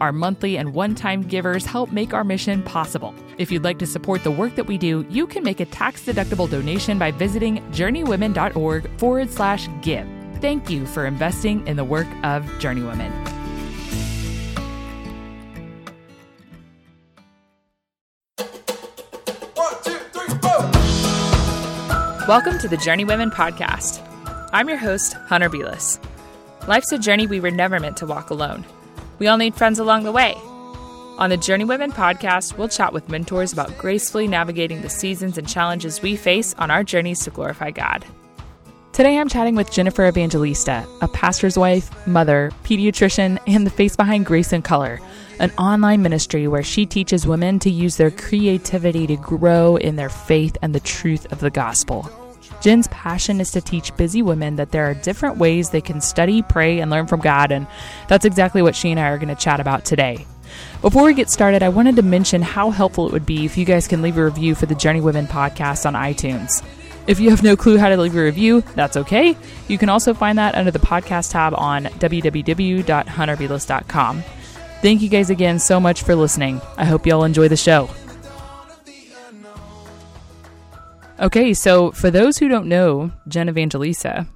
Our monthly and one time givers help make our mission possible. If you'd like to support the work that we do, you can make a tax deductible donation by visiting journeywomen.org forward slash give. Thank you for investing in the work of Journeywomen. Welcome to the Journeywomen podcast. I'm your host, Hunter Beless. Life's a journey we were never meant to walk alone. We all need friends along the way. On the Journey Women podcast, we'll chat with mentors about gracefully navigating the seasons and challenges we face on our journeys to glorify God. Today I'm chatting with Jennifer Evangelista, a pastor's wife, mother, pediatrician, and the face behind Grace in Color, an online ministry where she teaches women to use their creativity to grow in their faith and the truth of the gospel. Jen's passion is to teach busy women that there are different ways they can study, pray, and learn from God, and that's exactly what she and I are going to chat about today. Before we get started, I wanted to mention how helpful it would be if you guys can leave a review for the Journey Women podcast on iTunes. If you have no clue how to leave a review, that's okay. You can also find that under the podcast tab on www.hunterbeless.com. Thank you guys again so much for listening. I hope you all enjoy the show. Okay, so for those who don't know Jen Evangelista,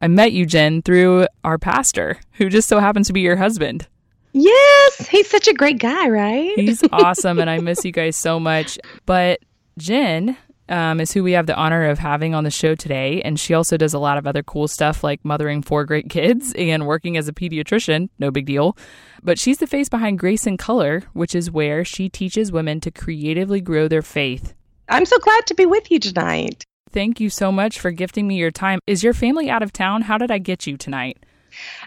I met you, Jen, through our pastor, who just so happens to be your husband. Yes, he's such a great guy, right? He's awesome, and I miss you guys so much. But Jen um, is who we have the honor of having on the show today, and she also does a lot of other cool stuff like mothering four great kids and working as a pediatrician. No big deal. But she's the face behind Grace in Color, which is where she teaches women to creatively grow their faith I'm so glad to be with you tonight. Thank you so much for gifting me your time. Is your family out of town? How did I get you tonight?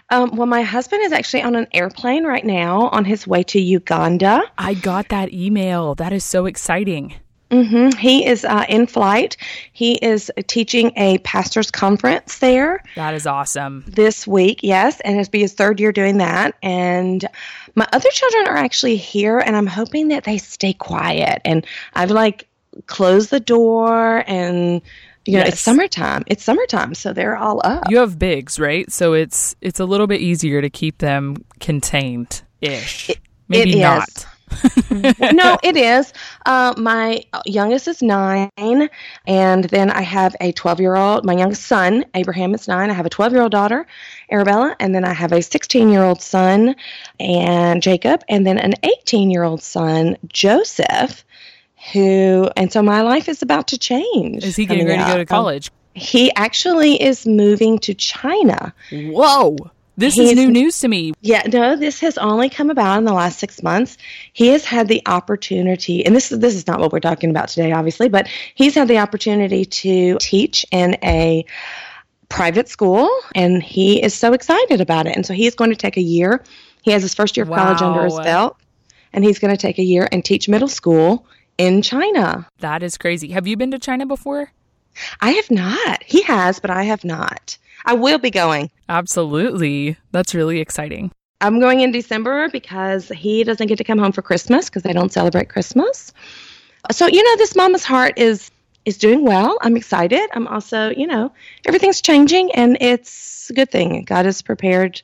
Um, well, my husband is actually on an airplane right now on his way to Uganda. I got that email. That is so exciting. Mm-hmm. He is uh, in flight. He is teaching a pastor's conference there. That is awesome. This week, yes, and it'll be his third year doing that. And my other children are actually here, and I'm hoping that they stay quiet. And I've like close the door and you know, yes. it's summertime. It's summertime, so they're all up. You have bigs, right? So it's it's a little bit easier to keep them contained ish. Maybe not. no, it is. Uh, my youngest is nine, and then I have a 12 year old. My youngest son, Abraham, is nine. I have a 12 year old daughter, Arabella, and then I have a 16 year old son, and Jacob, and then an 18 year old son, Joseph who, and so my life is about to change. Is he getting ready to go to college? he actually is moving to China. Whoa. This He's, is new news to me. Yeah, no, this has only come about in the last six months. He has had the opportunity, and this is this is not what we're talking about today, obviously, but he's had the opportunity to teach in a private school, and he is so excited about it. And so he's going to take a year. He has his first year of wow. college under his belt, and he's going to take a year and teach middle school in China. That is crazy. Have you been to China before? I have not. He has, but I have not. I will be going. Absolutely. That's really exciting. I'm going in December because he doesn't get to come home for Christmas because they don't celebrate Christmas. So, you know, this mama's heart is is doing well. I'm excited. I'm also, you know, everything's changing and it's a good thing. God has prepared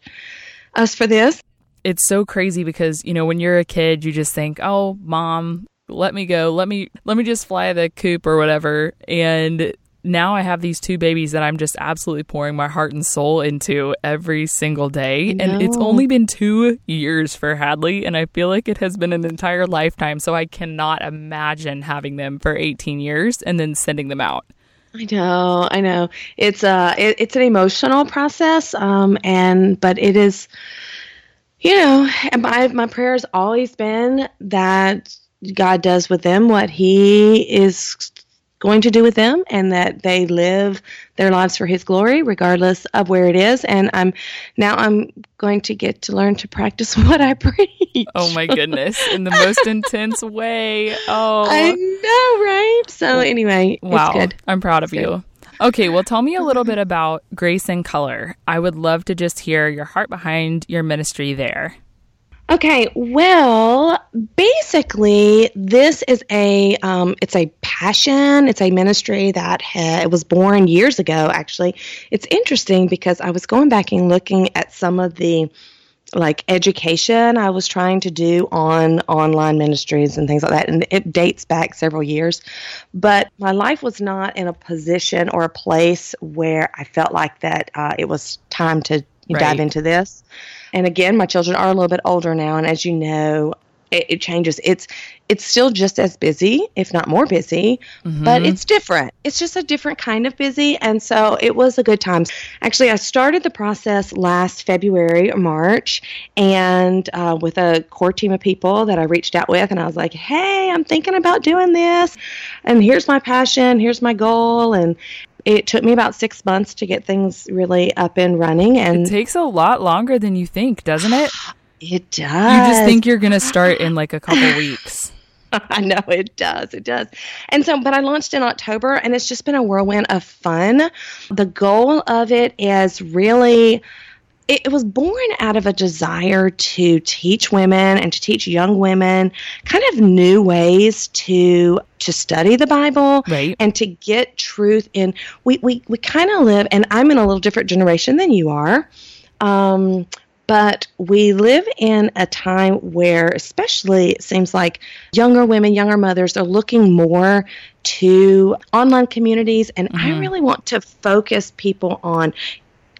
us for this. It's so crazy because, you know, when you're a kid, you just think, "Oh, mom, let me go. Let me let me just fly the coop or whatever. And now I have these two babies that I'm just absolutely pouring my heart and soul into every single day. And it's only been two years for Hadley, and I feel like it has been an entire lifetime. So I cannot imagine having them for 18 years and then sending them out. I know, I know. It's a it, it's an emotional process, um, and but it is you know, and my my prayer has always been that God does with them what He is going to do with them and that they live their lives for his glory regardless of where it is. And i'm now i'm going to get to learn to practice what i preach. Oh my goodness. In the most intense way. Oh. I know right? So anyway wow. i'm proud of you. Okay well tell me a little bit about Grace in Color. I would love to just hear your heart behind your ministry there Okay, well, basically, this is a um, it's a passion. It's a ministry that ha- it was born years ago. Actually, it's interesting because I was going back and looking at some of the like education I was trying to do on online ministries and things like that, and it dates back several years. But my life was not in a position or a place where I felt like that uh, it was time to right. dive into this. And again, my children are a little bit older now, and as you know, it, it changes. It's it's still just as busy, if not more busy, mm-hmm. but it's different. It's just a different kind of busy, and so it was a good time. Actually, I started the process last February or March, and uh, with a core team of people that I reached out with, and I was like, "Hey, I'm thinking about doing this, and here's my passion, here's my goal," and it took me about six months to get things really up and running and it takes a lot longer than you think doesn't it it does you just think you're gonna start in like a couple weeks I know it does. It does. And so, but I launched in October and it's just been a whirlwind of fun. The goal of it is really it, was born out of a desire to teach women and to teach young women kind of new ways to to study the Bible right. and to get truth in. We we we kind of live, and I'm in a little different generation than you are. Um, but we live in a time where, especially, it seems like younger women, younger mothers are looking more to online communities. And mm-hmm. I really want to focus people on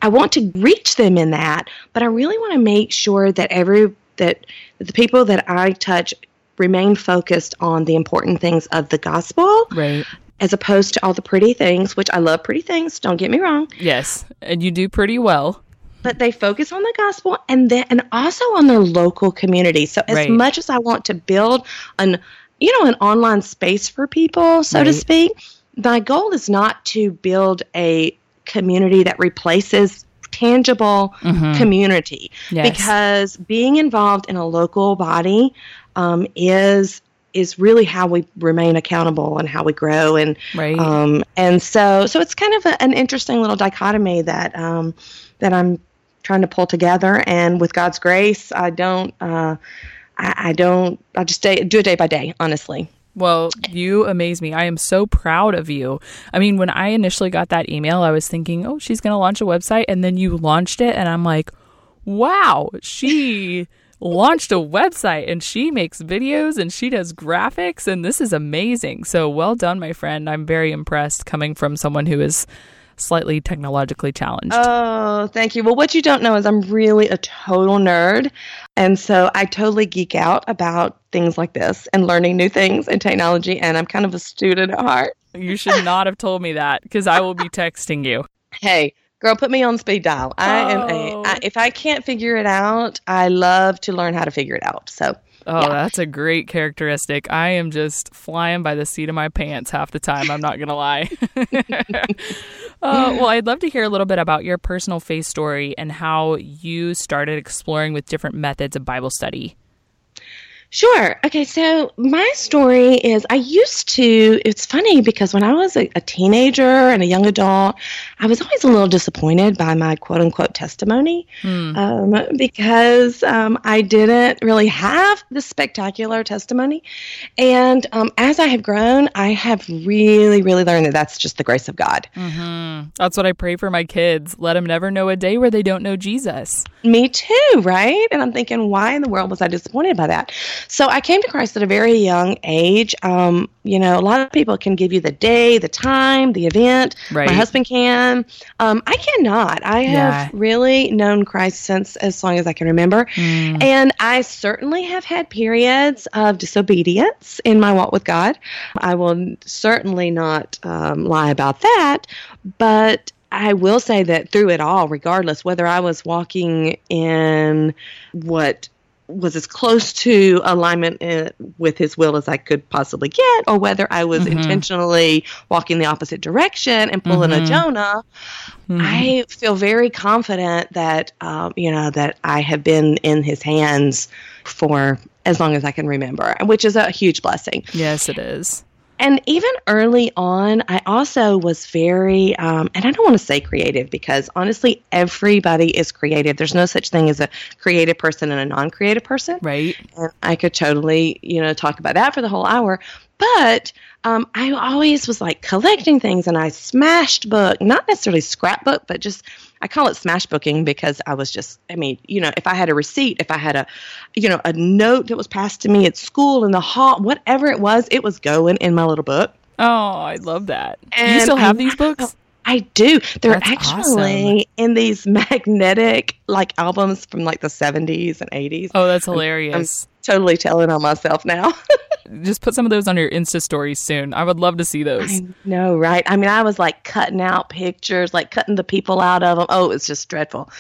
I want to reach them in that, but I really want to make sure that every that the people that I touch remain focused on the important things of the gospel. Right. As opposed to all the pretty things, which I love pretty things, don't get me wrong. Yes, and you do pretty well. But they focus on the gospel and then and also on their local community. So as right. much as I want to build an you know an online space for people, so right. to speak, my goal is not to build a community that replaces tangible mm-hmm. community yes. because being involved in a local body um, is is really how we remain accountable and how we grow and right. um, and so so it's kind of a, an interesting little dichotomy that um, that I'm trying to pull together and with God's grace I don't uh, I, I, don't I just day, do it day by day honestly well, you amaze me. I am so proud of you. I mean, when I initially got that email, I was thinking, oh, she's going to launch a website. And then you launched it, and I'm like, wow, she launched a website and she makes videos and she does graphics. And this is amazing. So well done, my friend. I'm very impressed coming from someone who is slightly technologically challenged. Oh, thank you. Well, what you don't know is I'm really a total nerd. And so I totally geek out about things like this and learning new things and technology. And I'm kind of a student at heart. You should not have told me that because I will be texting you. Hey, girl, put me on speed dial. I oh. am a, I, oh. if I can't figure it out, I love to learn how to figure it out. So Oh, yeah. that's a great characteristic. I am just flying by the seat of my pants half the time. I'm not going to lie. uh, well, I'd love to hear a little bit about your personal faith story and how you started exploring with different methods of Bible study. Sure. Okay, so my story is I used to, it's funny because when I was a, a, teenager and a young adult, I was always a little disappointed by my quote unquote testimony hmm. um, because um, I didn't really have the spectacular testimony. And um, as I have grown, I have really, really learned that that's just the grace of God. Mm-hmm. That's what I pray for my kids. Let them never know a day where they don't know Jesus. Me too, right? And I'm thinking, why in the world was I disappointed by that? So I came to Christ at a very young age. Um, you know, a lot of people can give you the day, the time, the event. Right. My husband can. Um, I cannot. I have really known Christ since as long as I can remember. Mm. And I certainly have had periods of disobedience in my walk with God. I will certainly not um, lie about that. But I will say that through it all, regardless whether I was walking in what was as close to alignment in, with his will as I could possibly get, or whether I was mm-hmm. intentionally walking the opposite direction and pulling mm-hmm. a Jonah. Mm-hmm. I feel very confident that um, you know that I have been in his hands for as long as I can remember, which is a huge blessing. Yes, it is. And even early on, I also was very, um, and I don't want to say creative because honestly, everybody is creative. There's no such thing as a creative person and a non creative person. Right. And I could totally, you know, talk about that for the whole hour. But um, I always was like collecting things and I smashed book, not necessarily scrapbook, but just I call it smash booking because I was just, I mean, you know, if I had a receipt, if I had a, you know, a note that was passed to me at school in the hall, whatever it was, it was going in my little book. Oh, I love that. And you still have I, these books? I do. They're That's actually awesome. in these magnetic like albums from like the 70s and 80s. Oh, that's um, um, hilarious. Totally telling on myself now. Just put some of those on your Insta stories soon. I would love to see those. Know, right? I mean, I was like cutting out pictures, like cutting the people out of them. Oh, it's just dreadful.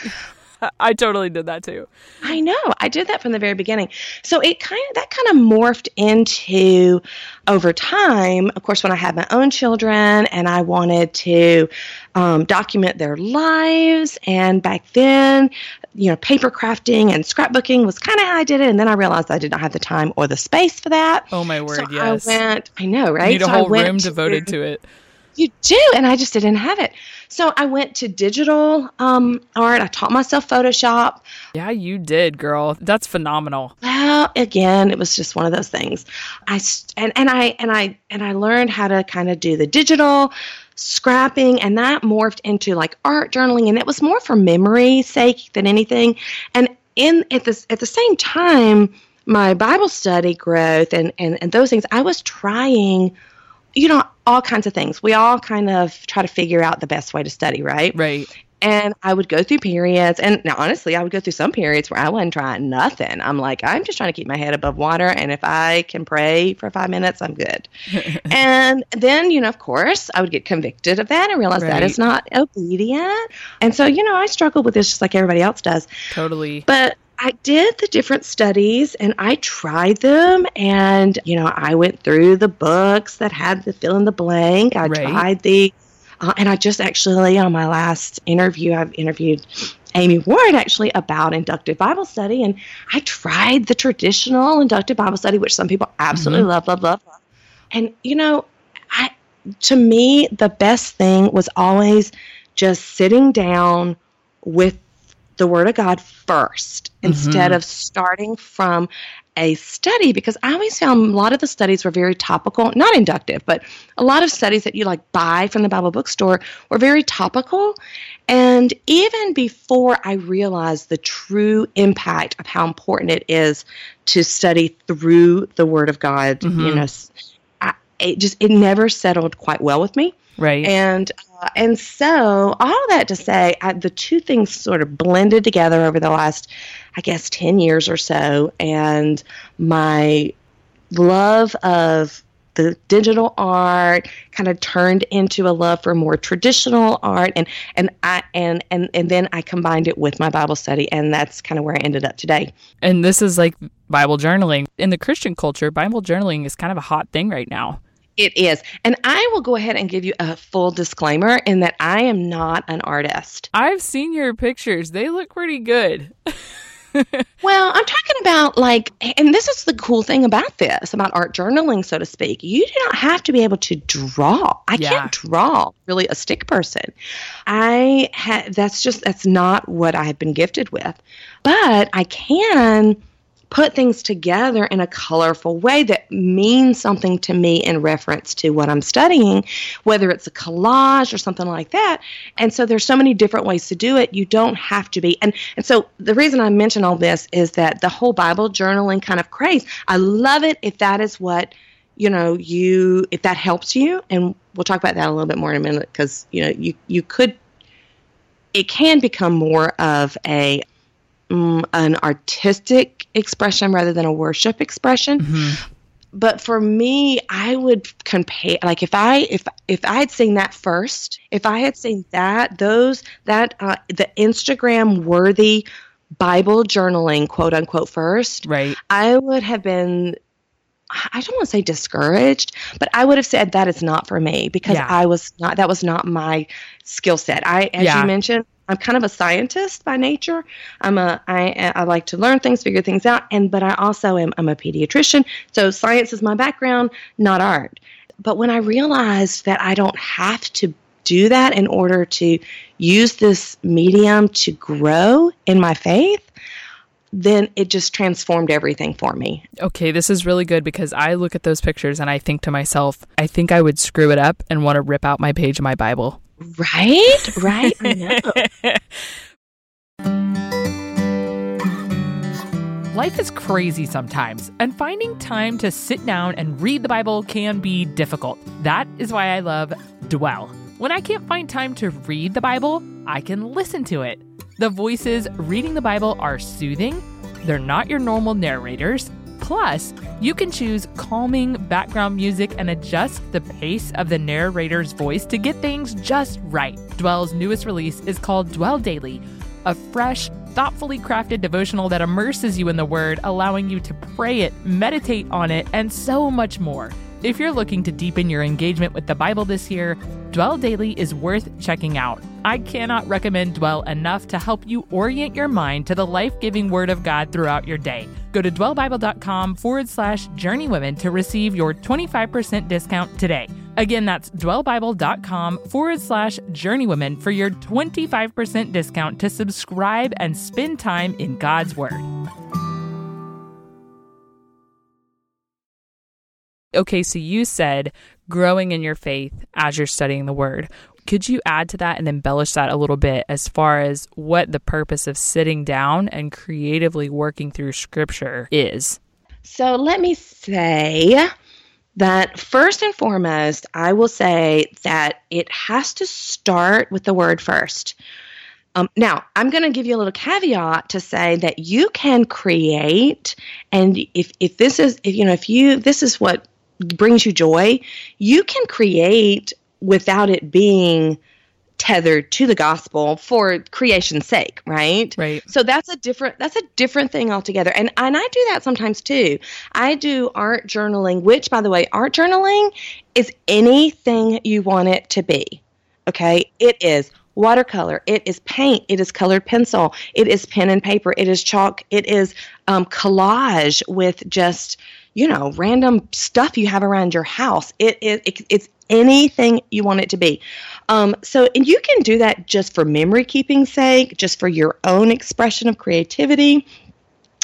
I totally did that too. I know. I did that from the very beginning. So it kind of that kind of morphed into over time. Of course, when I had my own children and I wanted to um, document their lives, and back then, you know, paper crafting and scrapbooking was kind of how I did it. And then I realized I did not have the time or the space for that. Oh my word! So yes. I went. I know, right? You need a so whole room devoted to it. You do, and I just didn't have it. So I went to digital um, art. I taught myself Photoshop. Yeah, you did, girl. That's phenomenal. Well, again, it was just one of those things. I and and I and I and I learned how to kind of do the digital scrapping and that morphed into like art journaling and it was more for memory sake than anything and in at this at the same time my bible study growth and and, and those things i was trying you know, all kinds of things. We all kind of try to figure out the best way to study, right? Right. And I would go through periods, and now honestly, I would go through some periods where I wasn't trying nothing. I'm like, I'm just trying to keep my head above water, and if I can pray for five minutes, I'm good. and then, you know, of course, I would get convicted of that and realize right. that is not obedient. And so, you know, I struggle with this just like everybody else does. Totally. But I did the different studies and I tried them. And, you know, I went through the books that had the fill in the blank. I right. tried the, uh, and I just actually, on my last interview, I've interviewed Amy Ward actually about inductive Bible study. And I tried the traditional inductive Bible study, which some people absolutely mm-hmm. love, love, love, love. And, you know, I, to me, the best thing was always just sitting down with the Word of God 1st mm-hmm. instead of starting from a study because I always found a lot of the studies were very topical, not inductive, but a lot of studies that you like buy from the Bible bookstore were very topical. And even before I realized the true impact of how important it is to study through the Word of God, mm-hmm. you know, I, it just it never settled quite well with me. Right. And uh, and so all that to say, I, the two things sort of blended together over the last, I guess, ten years or so, and my love of the digital art kind of turned into a love for more traditional art and and I and and and then I combined it with my Bible study and that's kind of where I ended up today. And this is like Bible journaling. In the Christian culture, Bible journaling is kind of a hot thing right now. It is. And I will go ahead and give you a full disclaimer in that I am not an artist. I've seen your pictures, they look pretty good. well, I'm talking about like, and this is the cool thing about this, about art journaling, so to speak. You do not have to be able to draw. I yeah. can't draw really a stick person. I that's just, that's not what I have been gifted with. But I can put things together in a colorful way that means something to me in reference to what I'm studying, whether it's a collage or something like that. And so there's so many different ways to do it. You don't have to be. And and so the reason I mention all this is that the whole Bible journaling kind of craze, I love it if that is what you know you if that helps you and we'll talk about that a little bit more in a minute because you know you you could it can become more of a um, an artistic expression rather than a worship expression. Mm-hmm. But for me, I would compare like if I if if I had seen that first, if I had seen that those that uh, the Instagram worthy Bible journaling, quote unquote, first, right. I would have been I don't want to say discouraged, but I would have said that is not for me because Yeah. I was not that was not my skill set. I as Yeah. you mentioned, I'm kind of a scientist by nature. I'm a I I like to learn things, figure things out, and but I also am I'm a pediatrician, so science is my background, not art. But when I realized that I don't have to do that in order to use this medium to grow in my faith, then it just transformed everything for me. Okay, this is really good because I look at those pictures and I think to myself, I think I would screw it up and want to rip out my page of my Bible. Right? Right? I know. Life is crazy sometimes, and finding time to sit down and read the Bible can be difficult. That is why I love Dwell. When I can't find time to read the Bible, I can listen to it. The voices reading the Bible are soothing, they're not your normal narrators. Plus, you can choose calming background music and adjust the pace of the narrator's voice to get things just right. Dwell's newest release is called Dwell Daily, a fresh, thoughtfully crafted devotional that immerses you in the Word, allowing you to pray it, meditate on it, and so much more. If you're looking to deepen your engagement with the Bible this year, Dwell Daily is worth checking out. I cannot recommend Dwell enough to help you orient your mind to the life giving Word of God throughout your day. Go to dwellbible.com forward slash journeywomen to receive your 25% discount today. Again, that's dwellbible.com forward slash journeywomen for your 25% discount to subscribe and spend time in God's Word. Okay, so you said growing in your faith as you're studying the Word. Could you add to that and embellish that a little bit as far as what the purpose of sitting down and creatively working through Scripture is? So let me say that first and foremost, I will say that it has to start with the word first. Um, now, I'm going to give you a little caveat to say that you can create, and if if this is if you know if you this is what brings you joy, you can create without it being tethered to the gospel for creation's sake, right? Right. So that's a different that's a different thing altogether. And and I do that sometimes too. I do art journaling, which by the way, art journaling is anything you want it to be. Okay? It is watercolor, it is paint, it is colored pencil, it is pen and paper, it is chalk, it is um, collage with just you know random stuff you have around your house. It, it, it it's anything you want it to be. Um, so, and you can do that just for memory keeping sake, just for your own expression of creativity.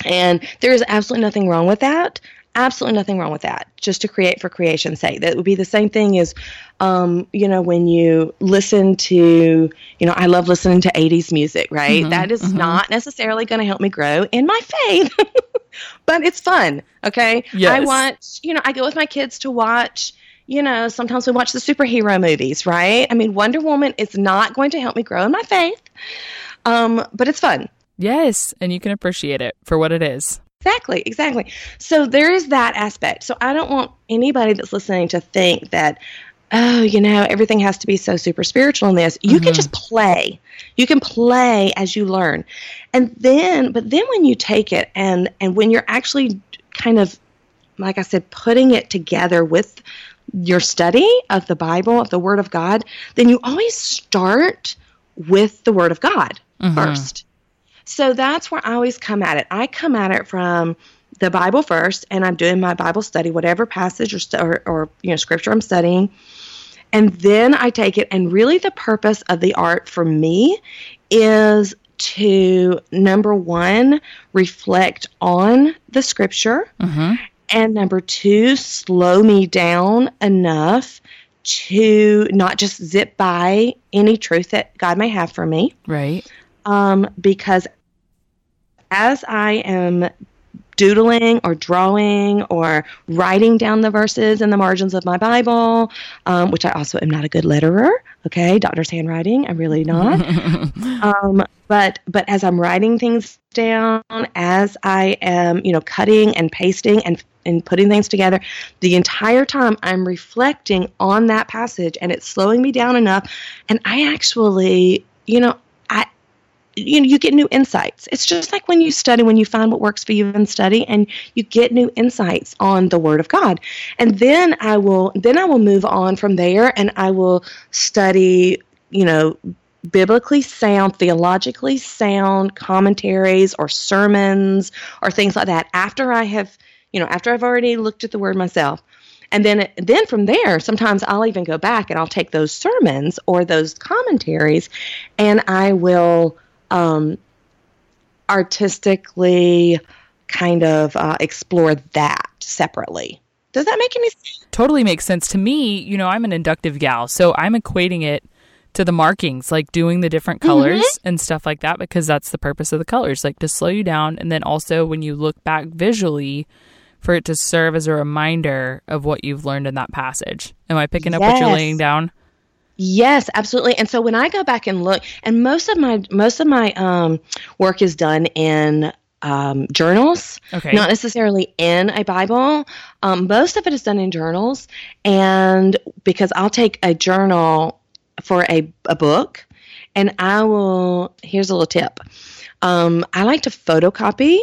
And there is absolutely nothing wrong with that. Absolutely nothing wrong with that. Just to create for creation's sake. That would be the same thing as, um, you know, when you listen to, you know, I love listening to 80s music, right? Mhm, That is mhm. not necessarily going to help me grow in my faith, but it's fun. Okay. yes. I watch, you know, I go with my kids to watch you know, sometimes we watch the superhero movies, right? I mean, Wonder Woman is not going to help me grow in my faith, um, but it's fun. Yes, and you can appreciate it for what it is. Exactly, exactly. So there is that aspect. So I don't want anybody that's listening to think that, oh, you know, everything has to be so super spiritual in this. You can Mhm. just play. You can play as you learn. And then, but then when you take it and and when you're actually kind of like I said, putting it together with your study of the Bible, of the Word of God, then you always start with the Word of God Mhm. first. So that's where I always come at it. I come at it from the Bible first, and I'm doing my Bible study, whatever passage or, st- or, or you know scripture I'm studying, and then I take it. And really, the purpose of the art for me is to number one reflect on the scripture Mm-hmm. and number two, slow me down enough to not just zip by any truth that God may have for me. Right. Um, because as I am doodling or drawing or writing down the verses in the margins of my Bible, um, which I also am not a good letterer. Okay, doctor's handwriting, I'm really not. um, but but as I'm writing things down, as I am, you know, cutting and pasting and and putting things together, the entire time I'm reflecting on that passage, and it's slowing me down enough. And I actually, you know, you know you get new insights. It's just like when you study when you find what works for you in study and you get new insights on the word of god. And then i will then i will move on from there and i will study you know biblically sound theologically sound commentaries or sermons or things like that after i have you know after i've already looked at the word myself. And then then from there sometimes i'll even go back and i'll take those sermons or those commentaries and i will um, artistically kind of uh, explore that separately. Does that make any sense? Totally makes sense to me. You know, I'm an inductive gal, so I'm equating it to the markings, like doing the different colors mm-hmm. and stuff like that, because that's the purpose of the colors, like to slow you down. And then also when you look back visually, for it to serve as a reminder of what you've learned in that passage. Am I picking up yes. what you're laying down? Yes, absolutely. And so when I go back and look, and most of my most of my um, work is done in um, journals, okay. not necessarily in a Bible. Um, most of it is done in journals, and because I'll take a journal for a, a book, and I will. Here's a little tip. Um, I like to photocopy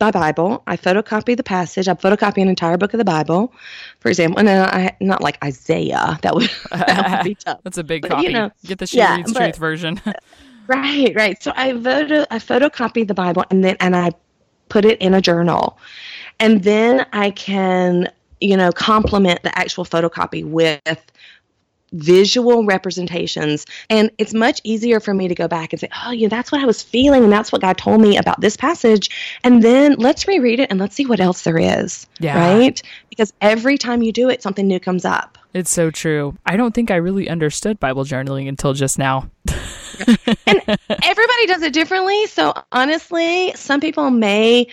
my Bible. I photocopy the passage. I photocopy an entire book of the Bible, for example. And then I not like Isaiah. That would that would be tough. That's a big but, copy. You know, Get the She yeah, Reads Truth version. right, right. So I photo I photocopy the Bible and then and I put it in a journal, and then I can you know complement the actual photocopy with visual representations. And it's much easier for me to go back and say, oh, yeah, that's what I was feeling. And that's what God told me about this passage. And then let's reread it and let's see what else there is. Yeah. Right? Because every time you do it, something new comes up. It's so true. I don't think I really understood Bible journaling until just now. and everybody does it differently. So honestly, some people may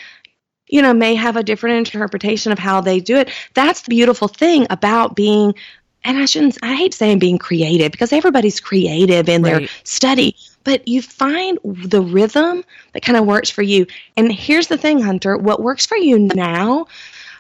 you know, may have a different interpretation of how they do it. That's the beautiful thing about being and I shouldn't, I hate saying being creative because everybody's creative in right. their study, but you find the rhythm that kind of works for you. And here's the thing, Hunter what works for you now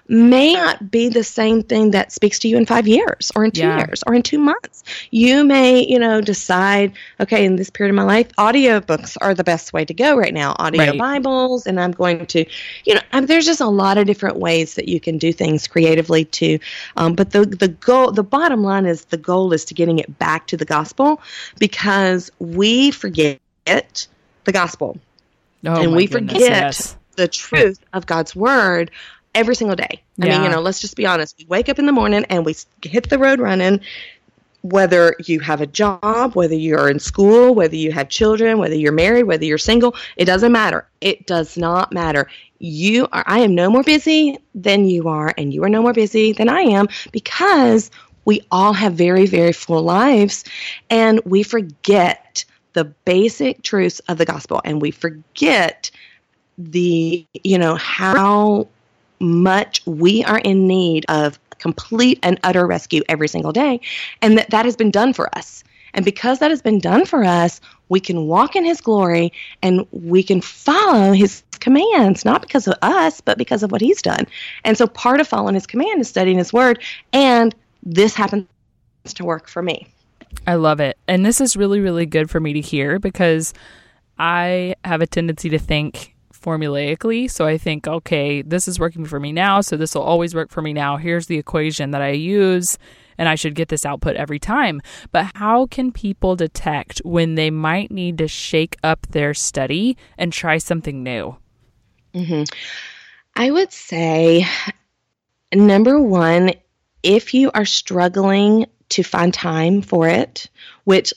may not be the same thing that speaks to you in five years or in two yeah. years or in two months. You may, you know, decide, okay, in this period of my life, audiobooks are the best way to go right now, audio right. Bibles, and I'm going to, you know, I mean, there's just a lot of different ways that you can do things creatively too. Um, but the, the goal, the bottom line is the goal is to getting it back to the gospel because we forget the gospel. Oh, and we goodness, forget yes. the truth of God's word every single day. I mean, you know, let's just be honest. We wake up in the morning and we hit the road running. Whether you have a job, whether you're in school, whether you have children, whether you're married, whether you're single, it doesn't matter. It does not matter. You are, I am no more busy than you are, and you are no more busy than I am because we all have very, very full lives and we forget the basic truths of the gospel and we forget the, you know, how much we are in need of complete and utter rescue every single day, and that that has been done for us. And because that has been done for us, we can walk in His glory and we can follow His commands, not because of us, but because of what He's done. And so part of following His command is studying His Word, and this happens to work for me. I love it. And this is really, really good for me to hear because I have a tendency to think formulaically. So I think, okay, this is working for me now, so this will always work for me now. Here's the equation that I use, and I should get this output every time. But how can people detect when they might need to shake up their study and try something new? Mm-hmm. I would say, number one, if you are struggling to find time for it, which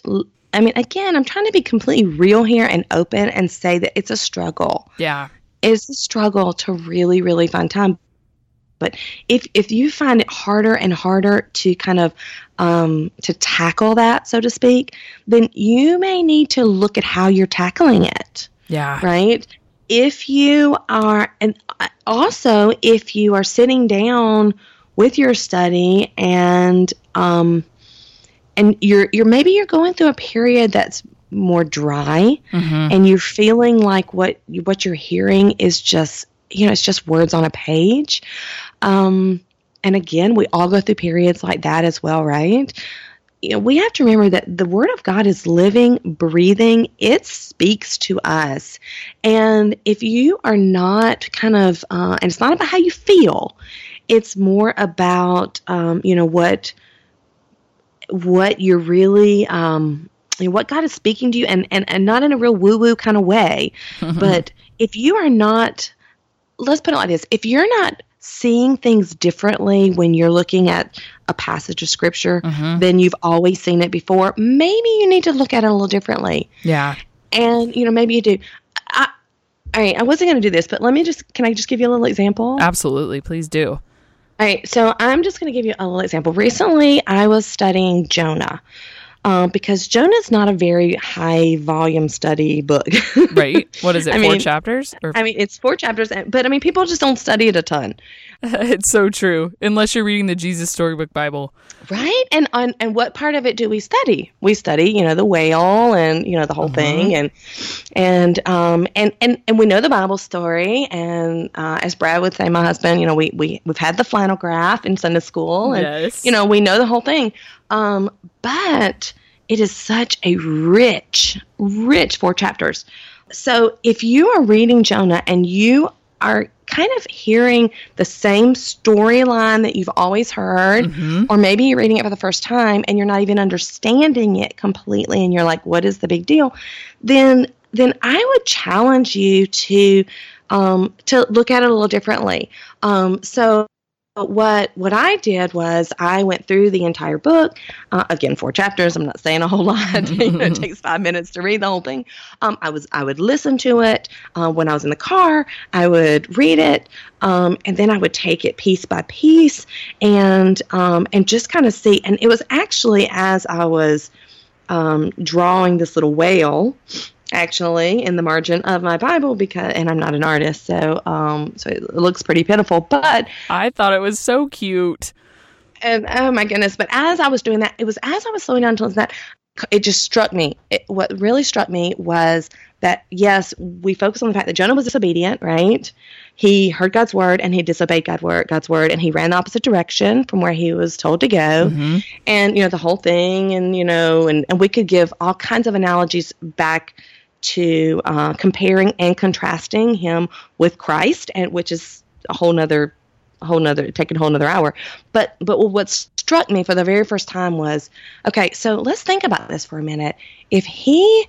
I mean, again, I'm trying to be completely real here and open and say that it's a struggle. Yeah. It's a struggle to really, really find time. But if if you find it harder and harder to kind of um, to tackle that, so to speak, then you may need to look at how you're tackling it. Yeah. Right. If you are, and also if you are sitting down with your study and um, and you're you're maybe you're going through a period that's more dry mm-hmm. and you're feeling like what what you're hearing is just you know it's just words on a page um, and again we all go through periods like that as well right you know, we have to remember that the Word of God is living, breathing. It speaks to us. And if you are not kind of, uh, and it's not about how you feel, it's more about, um, you know, what what you're really um, what God is speaking to you, and and, and not in a real woo woo kind of way, but if you are not, let's put it like this: if you're not seeing things differently when you're looking at a passage of scripture mm-hmm. than you've always seen it before, maybe you need to look at it a little differently. Yeah. And, you know, maybe you do. I, all right, I wasn't going to do this, but let me just, can I just give you a little example? Absolutely. Please do. All right, so I'm just going to give you a little example. Recently, I was studying Jonah um, because Jonah's not a very high volume study book. right. What is it? I four mean, chapters? Or? I mean, it's four chapters, but I mean, people just don't study it a ton. it's so true, unless you're reading the Jesus Storybook Bible. Right. And on and what part of it do we study? We study, you know, the whale and you know the whole uh-huh. thing, and and um and and and we know the Bible story. And uh, as Brad would say, my husband, you know, we we we've had the flannel graph in Sunday school, and yes. you know, we know the whole thing. Um, but it is such a rich, rich four chapters. So if you are reading Jonah and you are kind of hearing the same storyline that you've always heard, mm-hmm. or maybe you're reading it for the first time and you're not even understanding it completely, and you're like, "What is the big deal?" Then, then I would challenge you to um, to look at it a little differently. Um, so what what I did was I went through the entire book. Uh, again, four chapters. I'm not saying a whole lot. it takes five minutes to read the whole thing. Um, I was I would listen to it uh, when I was in the car. I would read it, um, and then I would take it piece by piece and um, and just kind of see. And it was actually as I was um, drawing this little whale actually in the margin of my Bible because and I'm not an artist, so um so it looks pretty pitiful, but I thought it was so cute. And oh my goodness, but as I was doing that, it was as I was slowing down to that it just struck me. It, what really struck me was that yes, we focus on the fact that Jonah was disobedient, right? He heard God's word and he disobeyed God's word, God's word, and he ran the opposite direction from where he was told to go. Mm-hmm. And you know the whole thing, and you know, and, and we could give all kinds of analogies back to uh, comparing and contrasting him with Christ, and which is a whole nother, a whole nother, taking a whole nother hour. But but what struck me for the very first time was, okay, so let's think about this for a minute. If he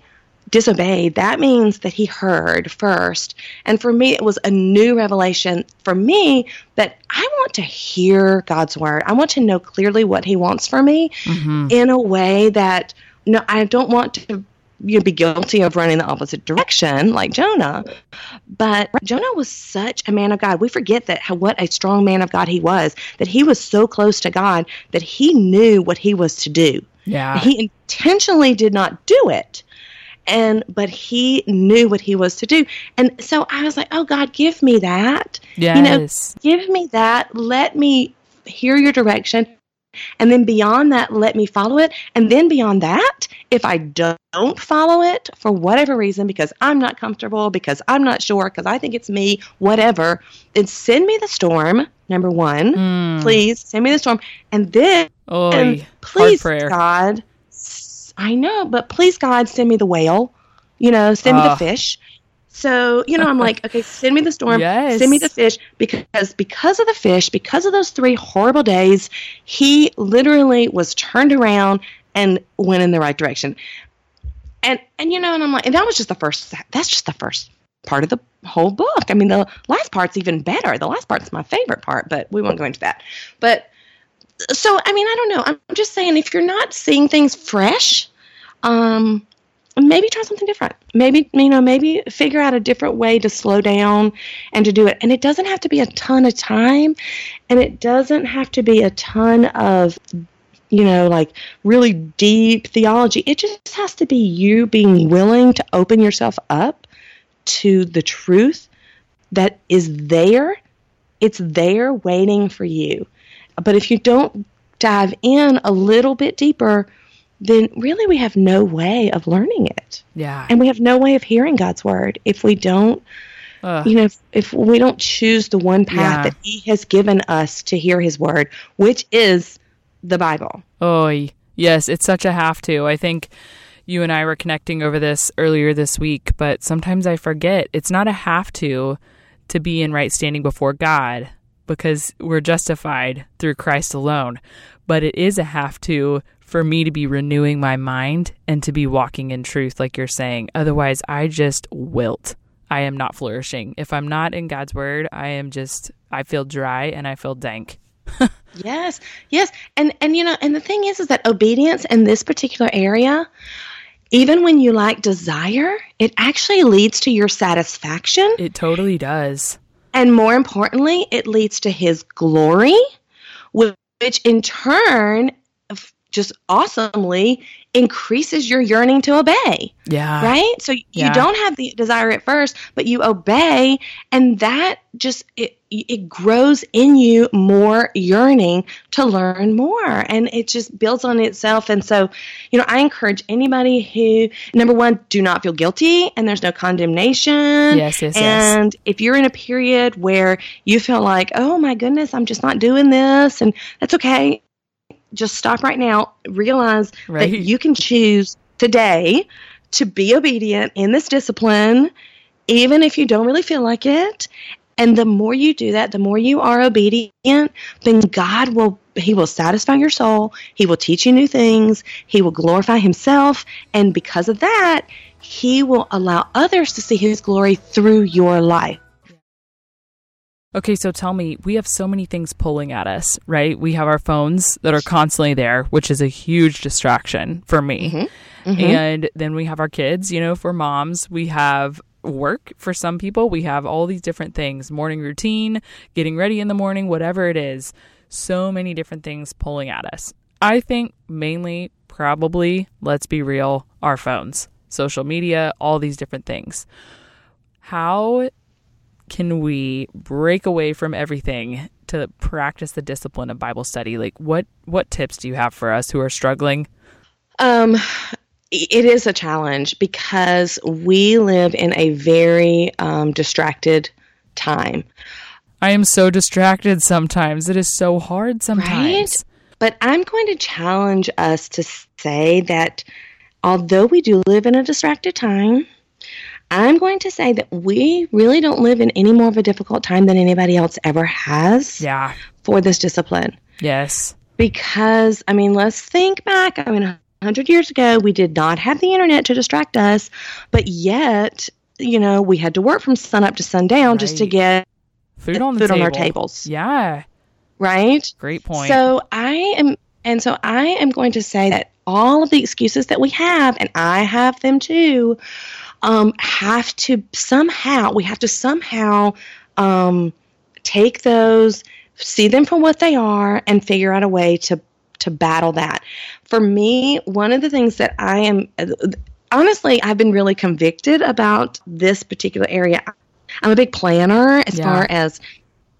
disobeyed, that means that he heard first. And for me, it was a new revelation for me that I want to hear God's word. I want to know clearly what he wants for me mm-hmm. in a way that no, I don't want to you'd be guilty of running the opposite direction like Jonah. But Jonah was such a man of God. We forget that how, what a strong man of God he was, that he was so close to God that he knew what he was to do. Yeah. He intentionally did not do it. And but he knew what he was to do. And so I was like, "Oh God, give me that." Yes. You know, give me that. Let me hear your direction and then beyond that, let me follow it. And then beyond that, if I don't follow it for whatever reason, because I'm not comfortable, because I'm not sure, because I think it's me, whatever, then send me the storm. Number one, mm. please send me the storm. And then, Oy, and please, God, I know, but please, God, send me the whale. You know, send me the fish. So, you know, I'm like, okay, send me the storm, yes. send me the fish because because of the fish, because of those 3 horrible days, he literally was turned around and went in the right direction. And and you know, and I'm like, and that was just the first that's just the first part of the whole book. I mean, the last part's even better. The last part's my favorite part, but we won't go into that. But so, I mean, I don't know. I'm just saying if you're not seeing things fresh, um maybe try something different. Maybe, you know, maybe figure out a different way to slow down and to do it. And it doesn't have to be a ton of time and it doesn't have to be a ton of, you know, like really deep theology. It just has to be you being willing to open yourself up to the truth that is there. It's there waiting for you. But if you don't dive in a little bit deeper, then really we have no way of learning it. Yeah. And we have no way of hearing God's word if we don't Ugh. you know if, if, we don't choose the one path yeah. that he has given us to hear his word, which is the Bible. Oh, Yes, it's such a have to. I think you and I were connecting over this earlier this week, but sometimes I forget it's not a have to to be in right standing before God because we're justified through Christ alone, but it is a have to for me to be renewing my mind and to be walking in truth, like you're saying. Otherwise, I just wilt. I am not flourishing. If I'm not in God's word, I am just, I feel dry and I feel dank. yes, yes. And, and, you know, and the thing is, is that obedience in this particular area, even when you lack desire, it actually leads to your satisfaction. It totally does. And more importantly, it leads to his glory, which in turn just awesomely increases your yearning to obey. Yeah. Right? So yeah. you don't have the desire at first, but you obey and that just it it grows in you more yearning to learn more and it just builds on itself and so you know i encourage anybody who number one do not feel guilty and there's no condemnation yes yes and yes. if you're in a period where you feel like oh my goodness i'm just not doing this and that's okay just stop right now, realize right. that you can choose today to be obedient in this discipline, even if you don't really feel like it. And the more you do that, the more you are obedient, then God will he will satisfy your soul. He will teach you new things. He will glorify himself, and because of that, he will allow others to see his glory through your life. Okay, so tell me, we have so many things pulling at us, right? We have our phones that are constantly there, which is a huge distraction for me. Mm-hmm. Mm-hmm. And then we have our kids, you know, for moms. We have work for some people. We have all these different things morning routine, getting ready in the morning, whatever it is. So many different things pulling at us. I think mainly, probably, let's be real, our phones, social media, all these different things. How can we break away from everything to practice the discipline of Bible study? Like what what tips do you have for us who are struggling? Um it is a challenge because we live in a very um, distracted time. I am so distracted sometimes. It is so hard sometimes. Right? But I'm going to challenge us to say that although we do live in a distracted time, I'm going to say that we really don't live in any more of a difficult time than anybody else ever has. Yeah. For this discipline. Yes. Because, I mean, let's think back. I mean, 100 years ago, we did not have the internet to distract us, but yet, you know, we had to work from sun up to sundown right. just to get food on food table. on our tables. Yeah. Right? Great point. So I am, and so I am going to say that all of the excuses that we have, and I have them too, um, have to somehow, we have to somehow um, take those, see them for what they are, and figure out a way to to battle that. For me, one of the things that I am honestly, I've been really convicted about this particular area. I'm a big planner as yeah. far as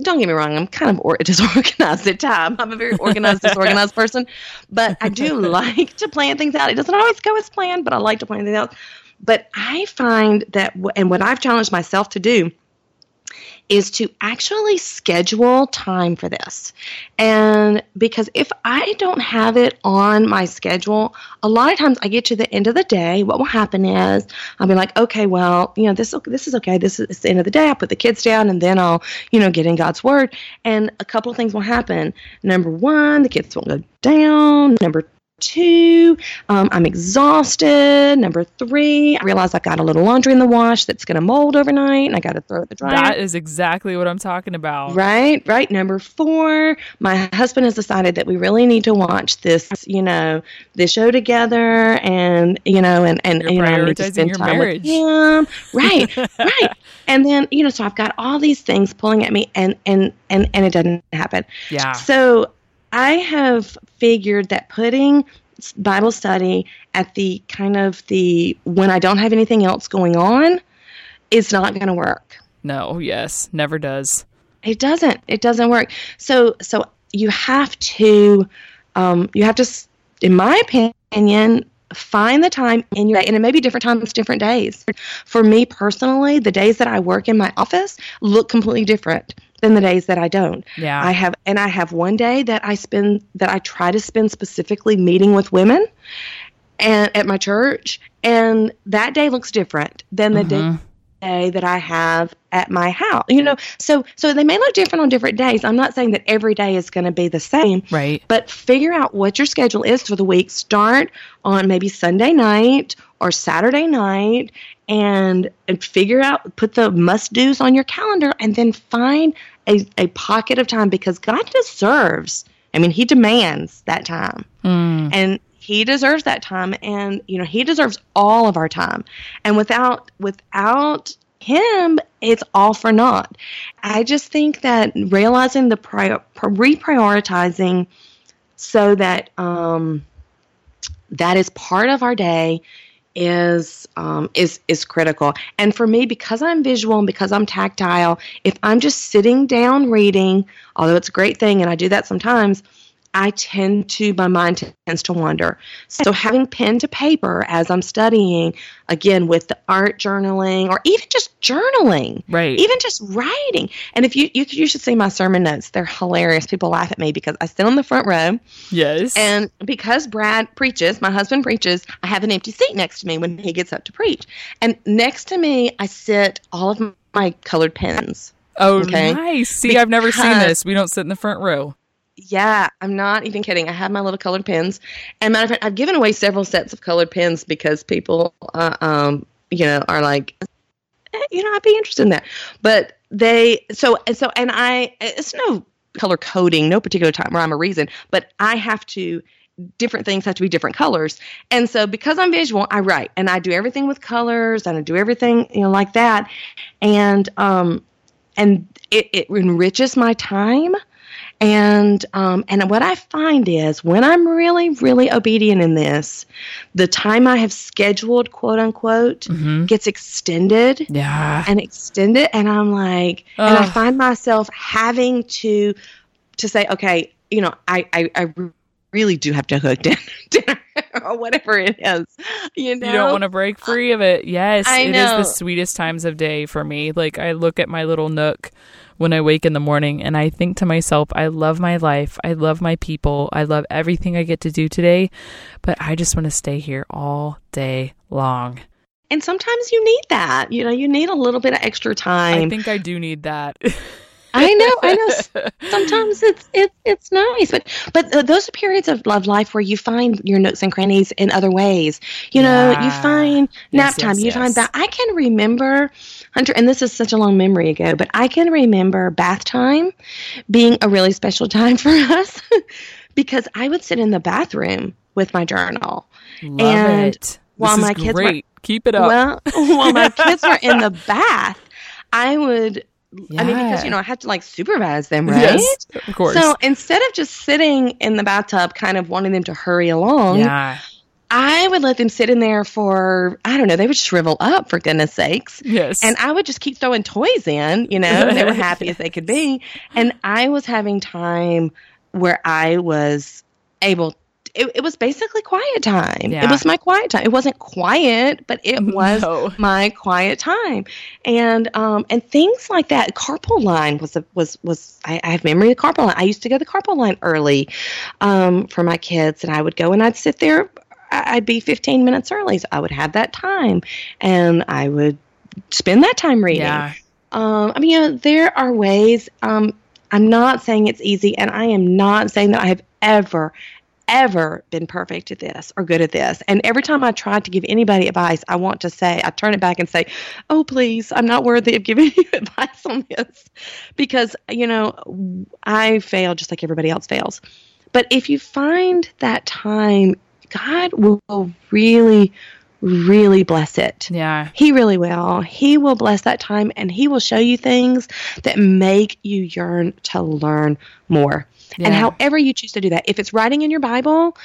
don't get me wrong, I'm kind of or- disorganized at times. I'm a very organized, disorganized person, but I do like to plan things out. It doesn't always go as planned, but I like to plan things out. But I find that, and what I've challenged myself to do is to actually schedule time for this. And because if I don't have it on my schedule, a lot of times I get to the end of the day, what will happen is I'll be like, okay, well, you know, this this is okay. This is the end of the day. I'll put the kids down and then I'll, you know, get in God's word. And a couple of things will happen. Number one, the kids won't go down. Number two, um, I'm exhausted. Number three, I realize I've got a little laundry in the wash that's going to mold overnight and I got to throw it the dryer. That is exactly what I'm talking about. Right, right. Number four, my husband has decided that we really need to watch this, you know, this show together and, you know, and, and, You're you know, I need to spend time marriage. with him. Right, right. And then, you know, so I've got all these things pulling at me and, and, and, and it doesn't happen. Yeah. So I have figured that putting Bible study at the kind of the when I don't have anything else going on is not going to work. No, yes, never does. It doesn't. It doesn't work. So so you have to um, you have to, in my opinion, find the time in your day, and it may be different times, different days. For me personally, the days that I work in my office look completely different than the days that I don't. Yeah. I have and I have one day that I spend that I try to spend specifically meeting with women and at my church and that day looks different than the Mhm. day day that I have at my house. You know, so so they may look different on different days. I'm not saying that every day is going to be the same, Right. but figure out what your schedule is for the week. Start on maybe Sunday night or Saturday night and, and figure out, put the must do's on your calendar and then find a, a pocket of time because God deserves, I mean, He demands that time. Mm. And he deserves that time and you know he deserves all of our time and without without him it's all for naught i just think that realizing the prior, reprioritizing so that um, that is part of our day is um, is is critical. And for me, because I'm visual and because I'm tactile, if I'm just sitting down reading, although it's a great thing, and I do that sometimes, I tend to my mind tends to wander. So having pen to paper as I'm studying, again with the art journaling or even just journaling, Right. even just writing. And if you you you should see my sermon notes, they're hilarious. People laugh at me because I sit on the front row. yes. And because Brad preaches, my husband preaches, I have an empty seat next to me when he gets up to preach. And next to me, I sit all of my colored pens. oh, okay. nice. See, I've never seen this. We don't sit in the front row. Yeah, I'm not even kidding. I have my little colored pens. And matter of fact, I've given away several sets of colored pens because people, uh, um, you know, are like, eh, you know, I'd be interested in that. But they, so, and so, and I, it's no color coding, no particular time rhyme or reason, but I have to, different things have to be different colors. And so because I'm visual, I write and I do everything with colors and I do everything, you know, like that. And, um, and it, it enriches my time. And um, and what I find is when I'm really, really obedient in this, the time I have scheduled, quote unquote, hmm gets extended Yeah. and extended, and I'm like, and I find myself having to to say, okay, you know, I I, I really do have to cook dinner, dinner or whatever it is, you know. You don't want to break free of it. Yes, I it is the sweetest times of day for me. Like I look at my little nook when I wake in the morning and I think to myself, I love my life. I love my people. I love everything I get to do today, but I just want to stay here all day long. and sometimes you need that. You know, you need a little bit of extra time. I think I do need that. I know, I know. sometimes it's it's it's nice but but those are periods of love life where you find your nooks and crannies in other ways you know you find nap Yes, time yes, you find that i can remember hunter and this is such a long memory ago but i can remember bath time being a really special time for us because i would sit in the bathroom with my journal Love And it. while my kids were- Keep it up. well while my kids were in the bath i would i mean because you know i had to like supervise them right Yes, of course. so instead of just sitting in the bathtub, kind of wanting them to hurry along, yeah. I would let them sit in there for, I don't know, they would shrivel up for goodness sakes. Yes. And I would just keep throwing toys in, you know, they were happy as they could be. And I was having time where I was able it, it was basically quiet time. It was my quiet time. It wasn't quiet, but it was No. my quiet time and um and things like that carpool line was a, was was I, I have memory of carpool line i used to go to the carpool line early um for my kids and i would go and i'd sit there i'd be 15 minutes early so i would have that time and i would spend that time reading Yeah. um i mean you know there are ways um i'm not saying it's easy and i am not saying that i have ever ever been perfect at this or good at this. And every time I try to give anybody advice, I want to say, I turn it back and say, oh, please, I'm not worthy of giving you advice on this because, you know, I fail just like everybody else fails. But if you find that time, God will really, really bless it. Yeah. He really will. He will bless that time and he will show you things that make you yearn to learn more. And however you choose to do that, if it's writing in your Bible,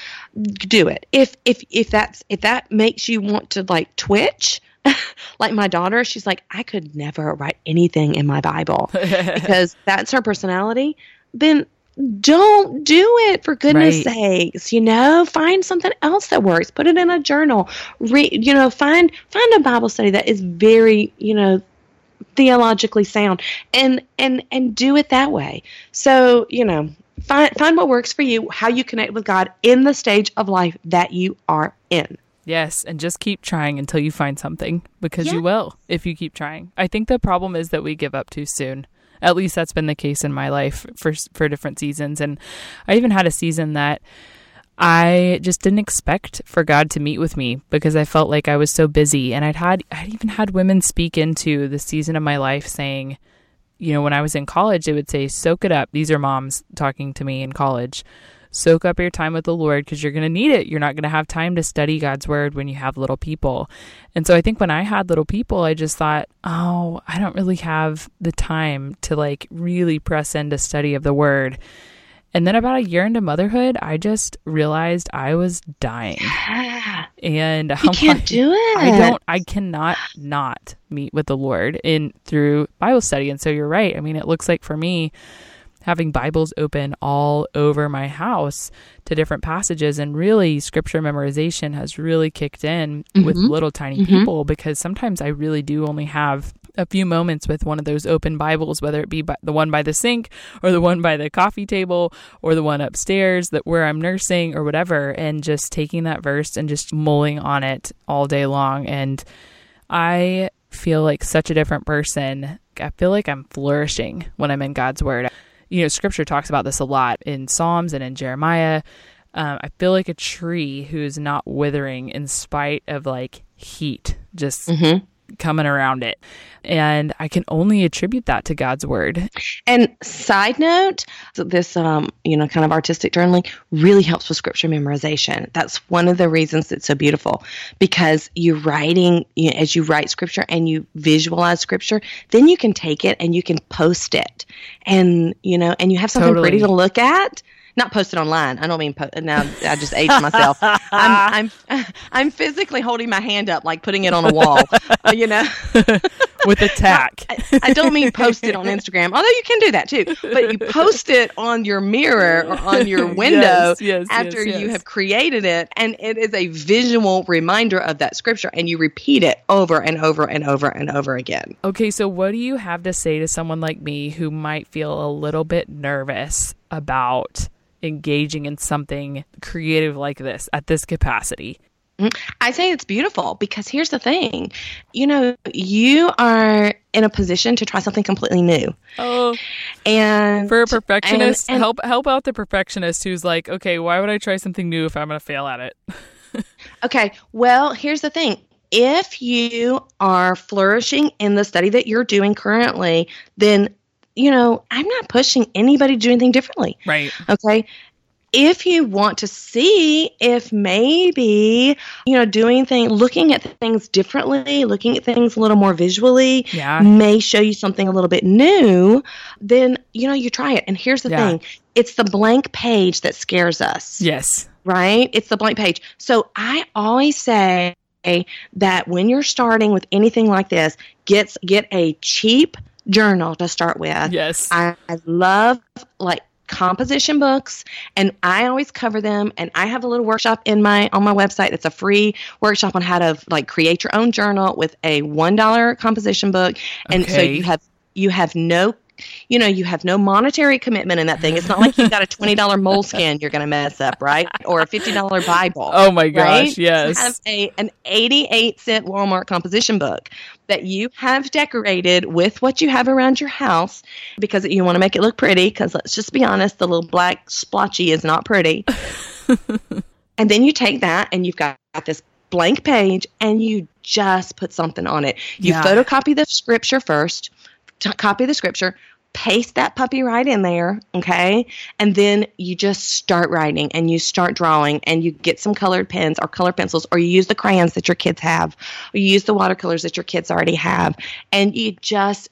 do it. If if if that's if that makes you want to like twitch, like my daughter, she's like, I could never write anything in my Bible because that's her personality, then don't do it for goodness Right. sakes you know find something else that works put it in a journal read you know find find a bible study that is very you know theologically sound and and and do it that way so you know find find what works for you how you connect with god in the stage of life that you are in Yes, and just keep trying until you find something because you will if you keep trying. I think the problem is that we give up too soon. At least that's been the case in my life for for different seasons. And I even had a season that I just didn't expect for God to meet with me because I felt like I was so busy. And I'd had I'd even had women speak into the season of my life saying you know when I was in college they would say soak it up. These are moms talking to me in college soak up your time with the Lord because you're going to need it you're not going to have time to study God's word when you have little people and so I think when I had little people I just thought oh I don't really have the time to like really press into study of the word and then about a year into motherhood, I just realized I was dying. Yeah. And I'm can't like, do it. I don't. I cannot not meet with the Lord in through Bible study. And so you're right. I mean, it looks like for me, having Bibles open all over my house to different passages, and really Scripture memorization has really kicked in mm-hmm. with little tiny mm-hmm. people because sometimes I really do only have a few moments with one of those open Bibles, whether it be the one by the sink or the one by the coffee table or the one upstairs that where I'm nursing or whatever, and just taking that verse and just mulling on it all day long. And I feel like such a different person. I feel like I'm flourishing when I'm in God's Word. You know, Scripture talks about this a lot in Psalms and in Jeremiah. Um, I feel like a tree who's not withering in spite of like heat, just mm-hmm coming around it. And I can only attribute that to God's word. And side note, this um, you know, kind of artistic journaling really helps with scripture memorization. That's one of the reasons it's so beautiful because you're writing you know, as you write scripture and you visualize scripture, then you can take it and you can post it. And you know, and you have something totally. pretty to look at not posted online. I don't mean po- now. I just aged myself. I'm I'm I'm physically holding my hand up, like putting it on a wall. you know, with a tack. I, I, don't mean post it on Instagram, although you can do that too. But you post it on your mirror or on your window yes, yes, after yes, you have created it, and it is a visual reminder of that scripture, and you repeat it over and over and over and over again. Okay, so what do you have to say to someone like me who might feel a little bit nervous about? Engaging in something creative like this at this capacity? I say it's beautiful because here's the thing. You know, you are in a position to try something completely new. Oh. And for a perfectionist, and, and, help help out the perfectionist who's like, "Okay, why would I try something new if I'm going to fail at it?" okay. Well, here's the thing. If you are flourishing in the study that you're doing currently, then you know, I'm not pushing anybody to do anything differently. Right. Okay. If you want to see if maybe, you know, doing things, looking at things differently, looking at things a little more visually yeah. may show you something a little bit new, then, you know, you try it. And here's the yeah. thing it's the blank page that scares us. Yes. Right? It's the blank page. So I always say that when you're starting with anything like this, get, get a cheap, journal to start with. Yes. I, I love like composition books and I always cover them and I have a little workshop in my on my website it's a free workshop on how to like create your own journal with a $1 composition book and okay. so you have you have no you know, you have no monetary commitment in that thing. It's not like you've got a $20 Moleskine you're going to mess up, right? Or a $50 Bible. Oh my gosh, right? yes. You have a, an 88 cent Walmart composition book that you have decorated with what you have around your house because you want to make it look pretty. Because let's just be honest, the little black splotchy is not pretty. and then you take that and you've got this blank page and you just put something on it. You yeah. photocopy the scripture first copy the scripture, paste that puppy right in there, okay? And then you just start writing and you start drawing and you get some colored pens or color pencils or you use the crayons that your kids have or you use the watercolors that your kids already have and you just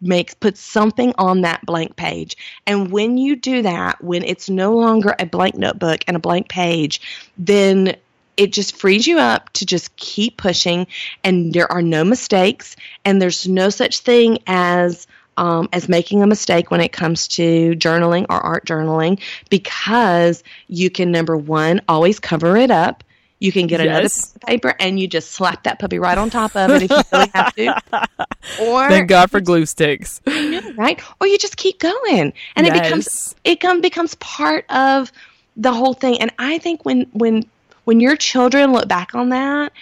makes put something on that blank page. And when you do that, when it's no longer a blank notebook and a blank page, then it just frees you up to just keep pushing and there are no mistakes and there's no such thing as um, as making a mistake when it comes to journaling or art journaling because you can number one always cover it up You can get another Yes. piece of paper and you just slap that puppy right on top of it if you really have to. Or Thank God for glue sticks. right? Or you just keep going, and it becomes it come, becomes part of the whole thing. And I think when when when your children look back on that,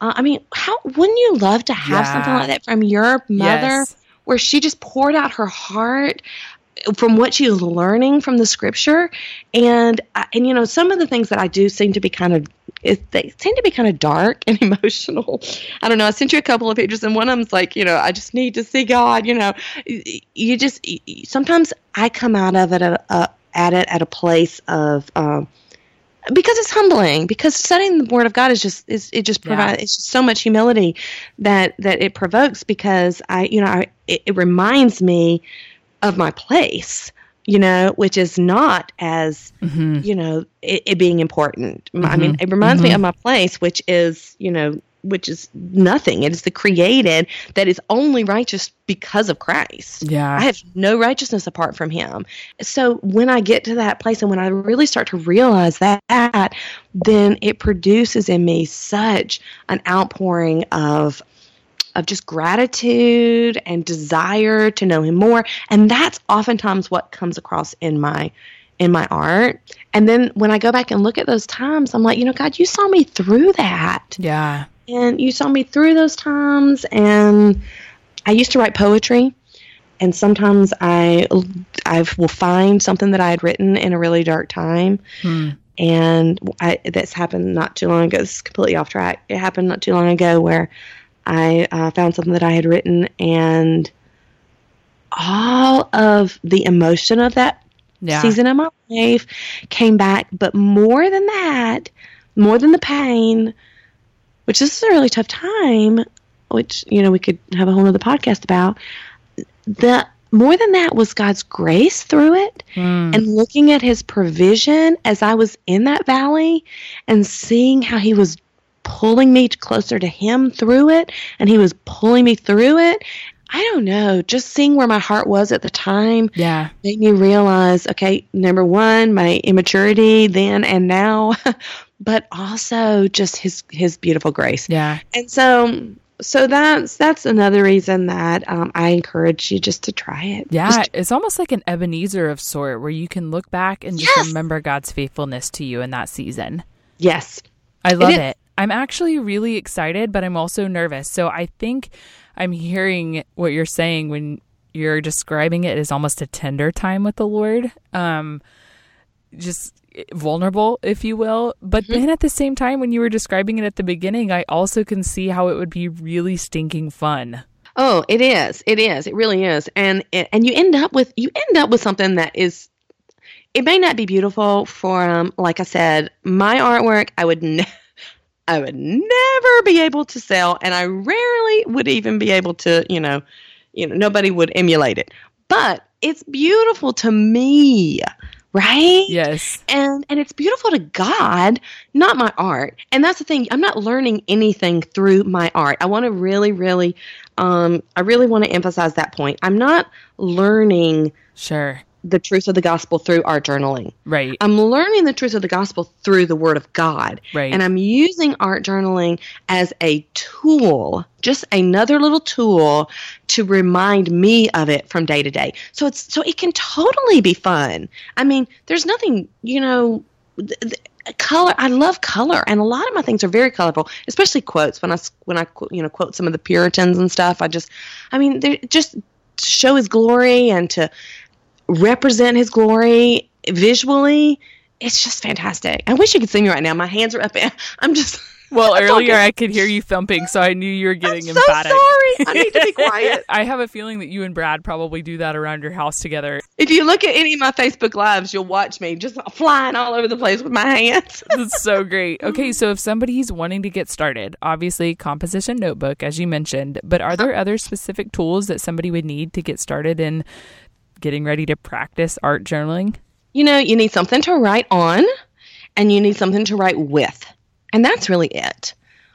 uh, I mean, how wouldn't you love to have something like that from your mother, Yes. Where she just poured out her heart from what she was learning from the scripture, and uh, and you know some of the things that I do seem to be kind of is they seem to be kind of dark and emotional. I don't know. I sent you a couple of pictures, and one of them's like, you know, I just need to see God. You know, you just sometimes I come out of it at, a, at it at a place of. Um, because it's humbling because studying the word of god is just is it just Yeah. provides it's just so much humility that that it provokes because i you know I, it, it reminds me of my place you know which is not as hmm you know it, it being important. I mean it reminds me of my place which is you know which is nothing it is the created that is only righteous because of christ Yeah. I have no righteousness apart from him. So when I get to that place and when I really start to realize that, then it produces in me such an outpouring of of just gratitude and desire to know him more. And that's oftentimes what comes across in my in my art. And then when I go back and look at those times, I'm like, you know, God, you saw me through that yeah. And you saw me through those times and i used to write poetry and sometimes i i will find something that i had written in a really dark time Hmm. and I, that's happened not too long ago this is completely off track it happened not too long ago where i uh, found something that i had written and all of the emotion of that Yeah. season of my life came back. But more than that, more than the pain, which this is a really tough time, which, you know, we could have a whole other podcast about, the more than that was God's grace through it Hmm. and looking at his provision as I was in that valley and seeing how he was pulling me closer to him through it and he was pulling me through it. I don't know, just seeing where my heart was at the time Yeah. made me realize okay number one my immaturity then and now but also just his his beautiful grace Yeah. and so so that's that's another reason that um, i encourage you just to try it Yeah, Just- it's almost like an Ebenezer of sort where you can look back and just Yes! remember God's faithfulness to you in that season. yes I love is. it. I'm actually really excited, but I'm also nervous. So I think I'm hearing what you're saying when you're describing it as almost a tender time with the Lord. Um just vulnerable, if you will. But then at the same time when you were describing it at the beginning, I also can see how it would be really stinking fun. oh it is. It is. It really is. And and you end up with you end up with something that is it may not be beautiful for um like i said my artwork. I would ne- i would never be able to sell and i rarely would even be able to you know you know nobody would emulate it. But it's beautiful to me right Yes. and and it's beautiful to God, not my art. And that's the thing. I'm not learning anything through my art. I want to really, really, um, I really want to emphasize that point. I'm not learning Sure. The truth of the gospel through art journaling. Right. I'm learning the truth of the gospel through the Word of God. Right. And I'm using art journaling as a tool, just another little tool to remind me of it from day to day. So it's so it can totally be fun. I mean, there's nothing, you know, th- th- color I love color and a lot of my things are very colorful, especially quotes when i when I you know quote some of the Puritans and stuff. I just I mean, they're just to show his glory and to represent his glory visually it's just fantastic. I wish you could see me right now. My hands are up. I'm just Well, earlier I could hear you thumping, so I knew you were getting i'm getting so sorry. I need to be quiet. I have a feeling that you and Brad probably do that around your house together. if you look at any of my facebook lives you'll watch me just flying all over the place with my hands. That's so great. Okay, so if somebody's wanting to get started, obviously composition notebook, as you mentioned, but are uh-huh. there other specific tools that somebody would need to get started in getting ready to practice art journaling? you know you need something to write on and you need something to write with and that's really it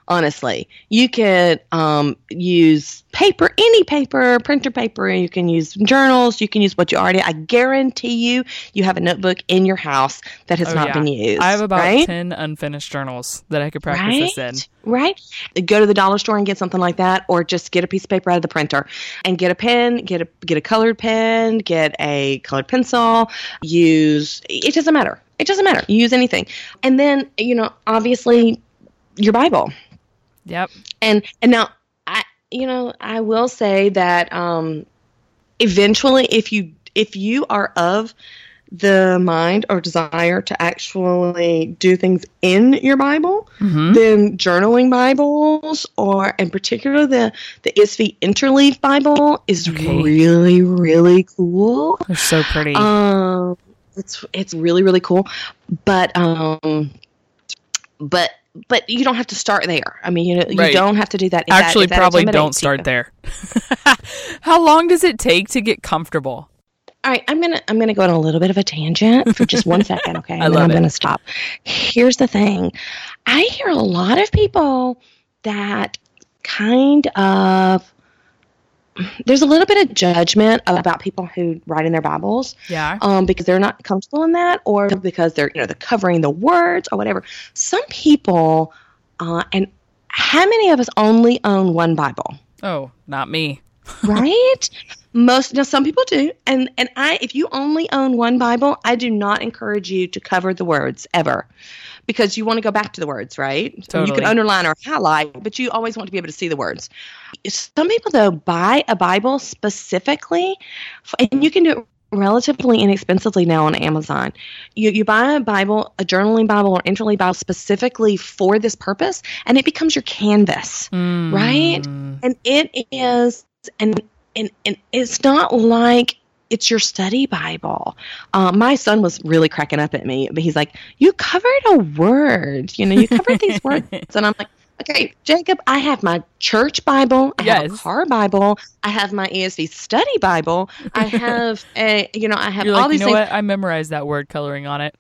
honestly. You can um, use paper, any paper, printer paper. You can use journals. You can use what you already. I guarantee you, you have a notebook in your house that has Oh, not yeah. been used. I have about right? 10 unfinished journals that I could practice right? this in. Right? Go to the dollar store and get something like that, or just get a piece of paper out of the printer and get a pen, get a get a colored pen, get a colored pencil. Use it doesn't matter. It doesn't matter. Use anything, and then you know, obviously, your Bible. Yep. And and now I you know I will say that um, eventually, if you if you are of the mind or desire to actually do things in your Bible, hmm then journaling Bibles, or in particular the the ESV Interleaf Bible, is Okay. really really cool. They're so pretty. Um, it's it's really really cool, but um, but but you don't have to start there. I mean, you you Right. don't have to do that. If Actually, that probably don't you. start there. How long does it take to get comfortable? All right, I'm gonna I'm gonna go on a little bit of a tangent for just one second, okay? And I then love I'm it. gonna stop. Here's the thing. I hear a lot of people that kind of there's a little bit of judgment about people who write in their Bibles Yeah. um, because they're not comfortable in that, or because they're you know they're covering the words or whatever. Some people, uh, and how many of us only own one Bible? Oh, not me. right most now some people do and and i if you only own one bible i do not encourage you to cover the words ever because you want to go back to the words right So you can underline or highlight but you always want to be able to see the words some people though buy a bible specifically and you can do it relatively inexpensively now on amazon you, you buy a bible a journaling bible or interleaf bible specifically for this purpose and it becomes your canvas Right? Mm. and it is and and, and it's not like it's your study bible uh, my son was really cracking up at me but he's like you covered a word you know you covered these words and i'm like okay jacob i have my church bible i have a Yes. car bible i have my esv study bible i have a you know i have You're all like, you these know things what? I memorized that word coloring on it.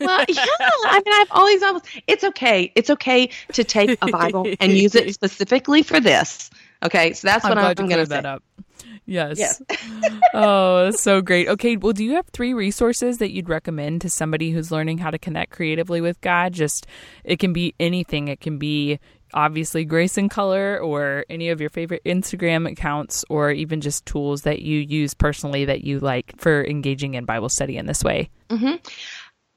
well, yeah, I mean, I have all these Bibles. It's okay. It's okay to take a Bible and use it specifically for this. Okay, so that's I'm what I'm, going to say. that up. Yes. Yes. oh, that's so great. Okay, well, do you have three resources that you'd recommend to somebody who's learning how to connect creatively with God? Just it can be anything. It can be obviously Grace in Color or any of your favorite Instagram accounts or even just tools that you use personally that you like for engaging in Bible study in this way. Mm-hmm.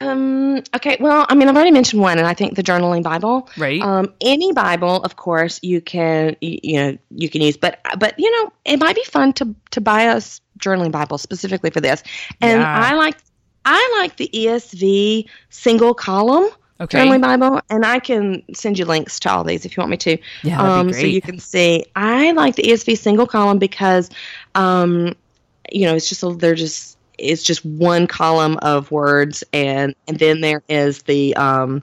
Um, okay, well, I mean, I've already mentioned one, and I think the journaling Bible. Right? Um, any Bible, of course, you can you, know you can use, but but you know it might be fun to to buy a journaling Bible specifically for this. And Yeah. I like I like the ESV single column okay. journaling Bible, and I can send you links to all these if you want me to. Yeah, um, so you can see. I like the ESV single column because, um, you know, it's just a, they're just it's just one column of words, and and then there is the um,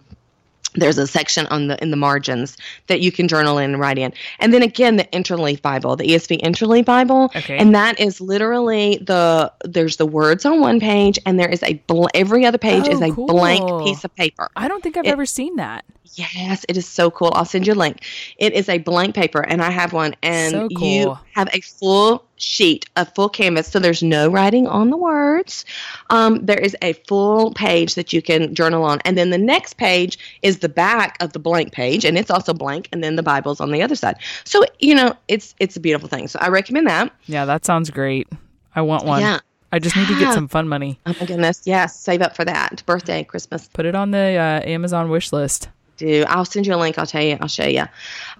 there's a section on the in the margins that you can journal in and write in, and then again the Interleaf Bible, the ESV Interleaf Bible, Okay. and that is literally the there's the words on one page, and there is a bl- every other page Oh, is a cool. blank piece of paper. I don't think I've it- ever seen that. Yes, it is so cool. I'll send you a link. It is a blank paper, and I have one, and So you have a full sheet, a full canvas. So there's no writing on the words. Um, there is a full page that you can journal on, and then the next page is the back of the blank page, and it's also blank, and then the Bible's on the other side. So you know, it's it's a beautiful thing. So I recommend that. Yeah, that sounds great. I want one. Yeah. I just need to get some fun money. Oh my goodness, yes, save up for that birthday, Christmas. Put it on the uh, Amazon wish list. Do. I'll send you a link. I'll tell you. I'll show you.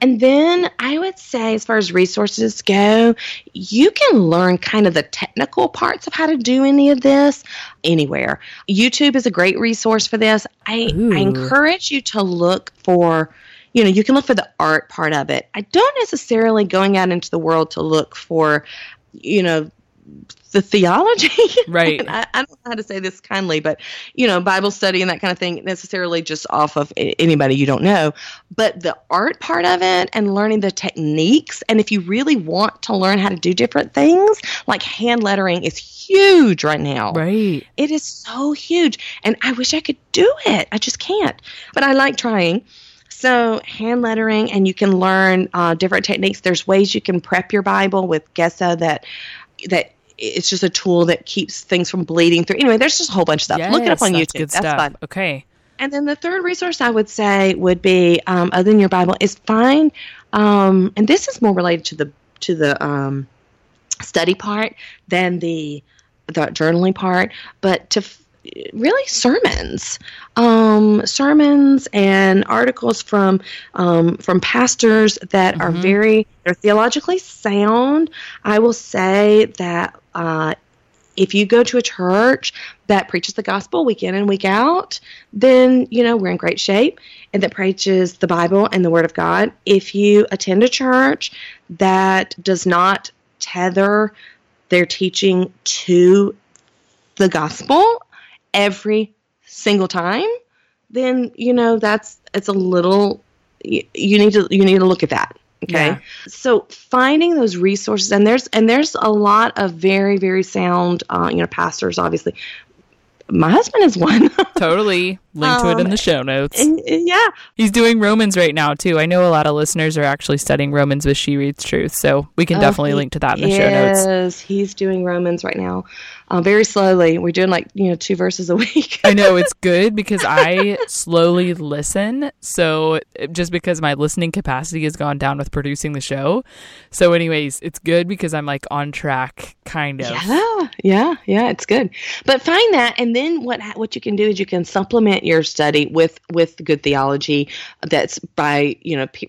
And then I would say, as far as resources go, you can learn kind of the technical parts of how to do any of this anywhere. YouTube is a great resource for this. I, Ooh. I encourage you to look for. You know, you can look for the art part of it. I don't necessarily going out into the world to look for, you know, the theology. Right. And I, I don't know how to say this kindly, but you know, Bible study and that kind of thing necessarily just off of anybody you don't know. But the art part of it and learning the techniques, and if you really want to learn how to do different things, like hand lettering is huge right now. Right. It is so huge, and I wish I could do it. I just can't. But I like trying. So hand lettering, and you can learn uh, different techniques. There's ways you can prep your Bible with Gesso that that it's just a tool that keeps things from bleeding through. Anyway, there's just a whole bunch of stuff. Yes, Look it up on that's YouTube. Good That's stuff. fun. Okay. And then the third resource I would say would be, um, other than your Bible, is find, um, and this is more related to the to the um, study part than the the journaling part, but to really sermons, um, sermons and articles from um, from pastors that are Mhm. very they're theologically sound. I will say that uh, if you go to a church that preaches the gospel week in and week out, then you know we're in great shape, and that preaches the Bible and the Word of God. If you attend a church that does not tether their teaching to the gospel every single time, then you know that's it's a little you, you need to you need to look at that. Okay. Yeah. So finding those resources and there's and there's a lot of very very sound uh, you know pastors obviously. My husband is one. Totally. Link to it in Um, the show notes. And- and yeah, He's doing Romans right now too. I know a lot of listeners are actually studying Romans with She Reads Truth, so we can Oh, definitely link to that in the show notes. Yes, he's doing Romans right now, uh, very slowly. We're doing like you know two verses a week. I know it's good because I slowly listen. So just because my listening capacity has gone down with producing the show. So anyways, it's good because I'm like on track kind of. Yeah, yeah, yeah. It's good, but find that, and then what what you can do is you can supplement your study with with good theology. That's by you know. Pe-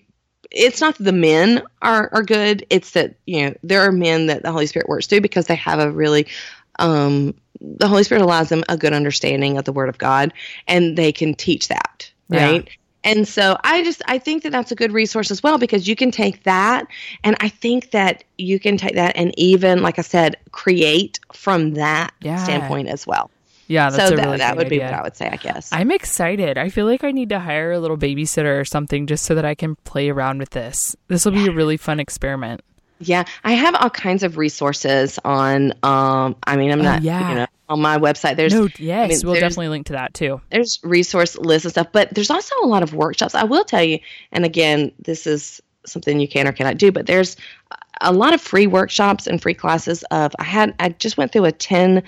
it's not that the men are, are good. It's that you know there are men that the Holy Spirit works through because they have a really um, the Holy Spirit allows them a good understanding of the Word of God, and they can teach that, Yeah. right? And so I just I think that that's a good resource as well because you can take that, and I think that you can take that and even like I said, create from that Yeah. standpoint as well. Yeah, that's so that, really that would be what I would say, I guess. I'm excited. I feel like I need to hire a little babysitter or something just so that I can play around with this. This will be a really fun experiment. Yeah, I have all kinds of resources on. Um, I mean, I'm Oh, not, yeah. you know, on my website. There's no, yes, mean, we'll definitely link to that too. there's resource lists and stuff, but there's also a lot of workshops. I will tell you, and again, this is something you can or cannot do, but there's a lot of free workshops and free classes. Of I had I just went through a ten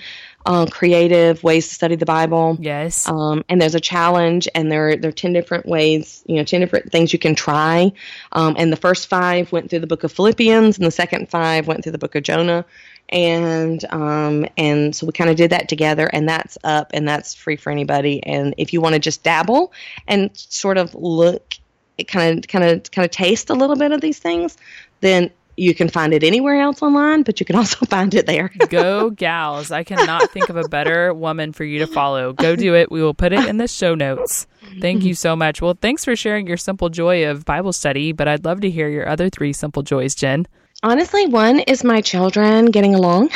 uh, creative ways to study the Bible. Yes. Um, and there's a challenge, and there there are ten different ways, you know, ten different things you can try. Um, and the first five went through the book of Philippians, and the second five went through the book of Jonah. And um, and so we kind of did that together, and that's up, and that's free for anybody. And if you want to just dabble and sort of look, it kind of kind of kind of taste a little bit of these things, then you can find it anywhere else online, but you can also find it there. Go gals. I cannot think of a better woman for you to follow. Go do it. We will put it in the show notes. Thank you so much. Well, thanks for sharing your simple joy of Bible study, but I'd love to hear your other three simple joys, Jen. Honestly, one is my children getting along.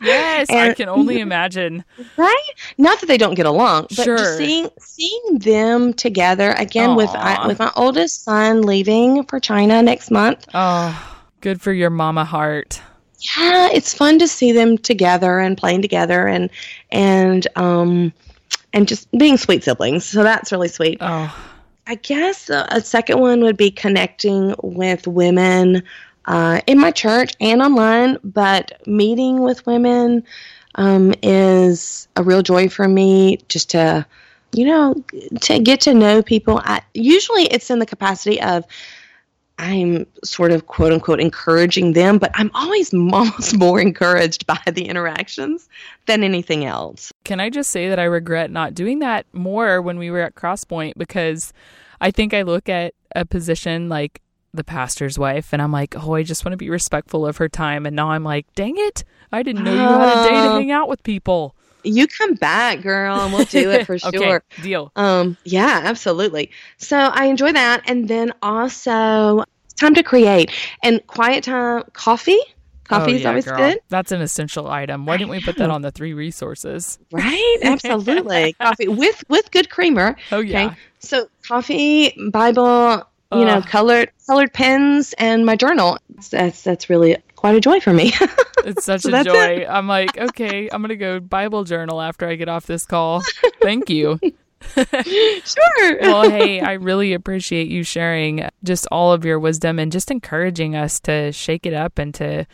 Yes, I can only imagine. right not that they don't get along but Sure. just seeing seeing them together again with I, with my oldest son leaving for china next month Oh, good for your mama heart. yeah it's fun to see them together and playing together and and um and just being sweet siblings so that's really sweet Oh, I guess uh, a second one would be connecting with women uh, in my church and online, but meeting with women um, is a real joy for me just to, you know, to get to know people. I, usually it's in the capacity of I'm sort of quote unquote encouraging them, but I'm always almost more encouraged by the interactions than anything else. can I just say that I regret not doing that more when we were at Crosspoint because I think I look at a position like the pastor's wife and I'm like, oh, I just want to be respectful of her time. And now I'm like, dang it, I didn't know you had a day to Oh. hang out with people. You come back, girl, and we'll do it for Okay, sure. deal. Um, yeah, absolutely. So I enjoy that. And then also it's time to create and quiet time coffee. Coffee Oh, is yeah, always girl. good. That's an essential item. Why didn't we put that on the three resources? Right? Absolutely. coffee with with good creamer. Oh yeah. Okay. So coffee, Bible, you know, colored colored pens and my journal. That's that's really quite a joy for me. It's such So a joy. I'm like, okay, I'm gonna go Bible journal after I get off this call. Thank you. sure. well, hey, I really appreciate you sharing just all of your wisdom and just encouraging us to shake it up and to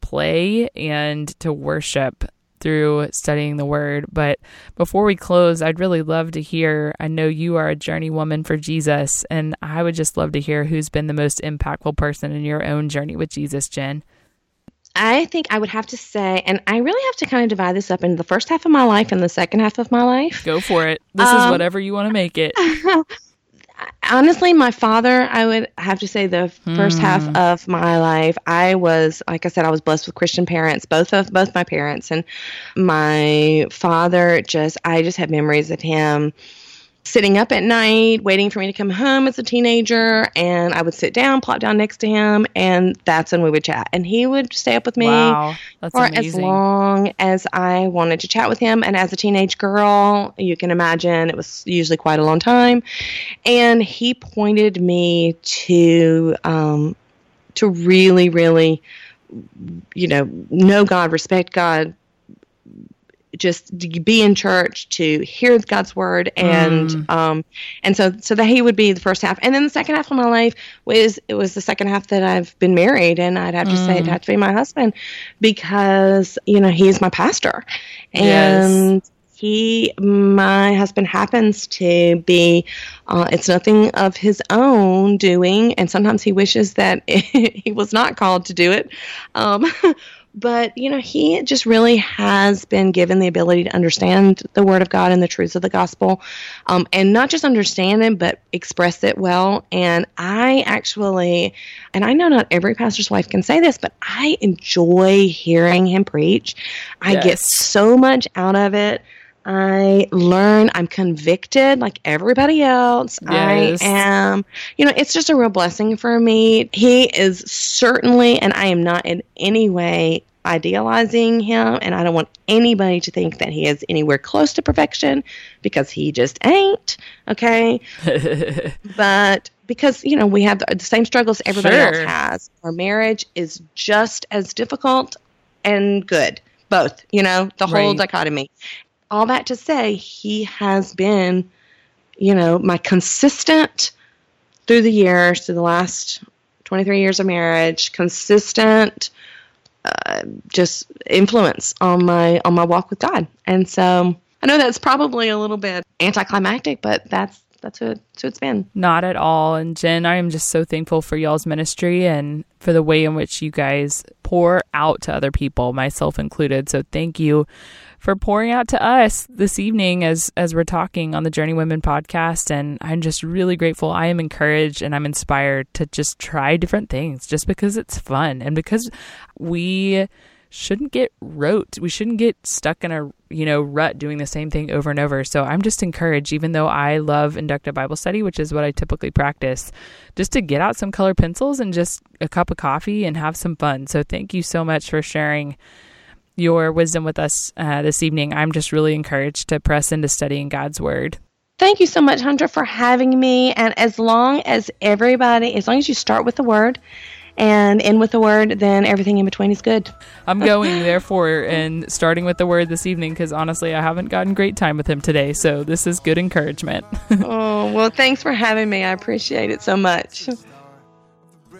play and to worship through studying the word. But before we close, I'd really love to hear. I know you are a journey woman for Jesus, and I would just love to hear who's been the most impactful person in your own journey with Jesus, Jen. I think I would have to say, and I really have to kind of divide this up into the first half of my life and the second half of my life. Go for it. This um, is whatever you want to make it. honestly, my father, I would have to say the first mm. half of my life, I was, like I said, I was blessed with Christian parents, both of both my parents, and my father. Just, I just have memories of him sitting up at night, waiting for me to come home as a teenager. And I would sit down, plop down next to him, and that's when we would chat. And he would stay up with me wow, for amazing. as long as I wanted to chat with him. And as a teenage girl, you can imagine it was usually quite a long time. And he pointed me to, um, to really, really, you know, know God, respect God, just be in church to hear God's word and mm. um and so so that he would be the first half and then the second half of my life was it was the second half that I've been married and I'd have to mm. say it had to be my husband because you know he's my pastor and yes. he my husband happens to be uh, it's nothing of his own doing and sometimes he wishes that he was not called to do it um but you know he just really has been given the ability to understand the word of god and the truths of the gospel um, and not just understand them but express it well. And i actually and i know not every pastor's wife can say this but i enjoy hearing him preach. I yes. get so much out of it I learn, I'm convicted like everybody else. Yes. I am, you know, it's just a real blessing for me. He is certainly, and I am not in any way idealizing him, and I don't want anybody to think that he is anywhere close to perfection because he just ain't. Okay. but because, you know, we have the, the same struggles everybody sure. else has. Our marriage is just as difficult and good, both, you know, the whole right. dichotomy all that to say, he has been, you know, my consistent through the years, through the last 23 years of marriage, consistent uh, just influence on my on my walk with God. And so I know that's probably a little bit anticlimactic, but that's that's who, that's who it's been. Not at all. And Jen, I am just so thankful for y'all's ministry and for the way in which you guys pour out to other people, myself included. So thank you for pouring out to us this evening as as we're talking on the Journeywomen podcast and I'm just really grateful. I am encouraged and I'm inspired to just try different things just because it's fun and because we shouldn't get rote. We shouldn't get stuck in a, you know, rut doing the same thing over and over. So I'm just encouraged even though I love inductive Bible study, which is what I typically practice, just to get out some color pencils and just a cup of coffee and have some fun. So thank you so much for sharing your wisdom with us uh, this evening. I'm just really encouraged to press into studying God's Word. Thank you so much, Hunter, for having me. And as long as everybody, as long as you start with the Word and end with the Word, then everything in between is good. I'm going, therefore, and starting with the Word this evening because honestly, I haven't gotten great time with him today. So this is good encouragement. oh, well, thanks for having me. I appreciate it so much.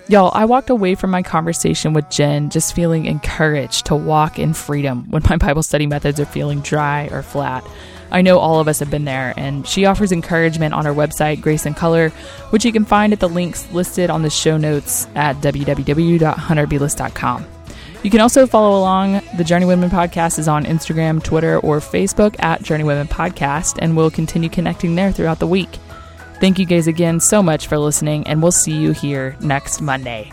Y'all, I walked away from my conversation with Jen just feeling encouraged to walk in freedom when my Bible study methods are feeling dry or flat. I know all of us have been there, and she offers encouragement on her website, Grace in Color, which you can find at the links listed on the show notes at www.hunterbeless.com. You can also follow along. The Journeywomen Podcast is on Instagram, Twitter, or Facebook at Journeywomen Podcast, and we'll continue connecting there throughout the week. Thank you guys again so much for listening, and we'll see you here next Monday.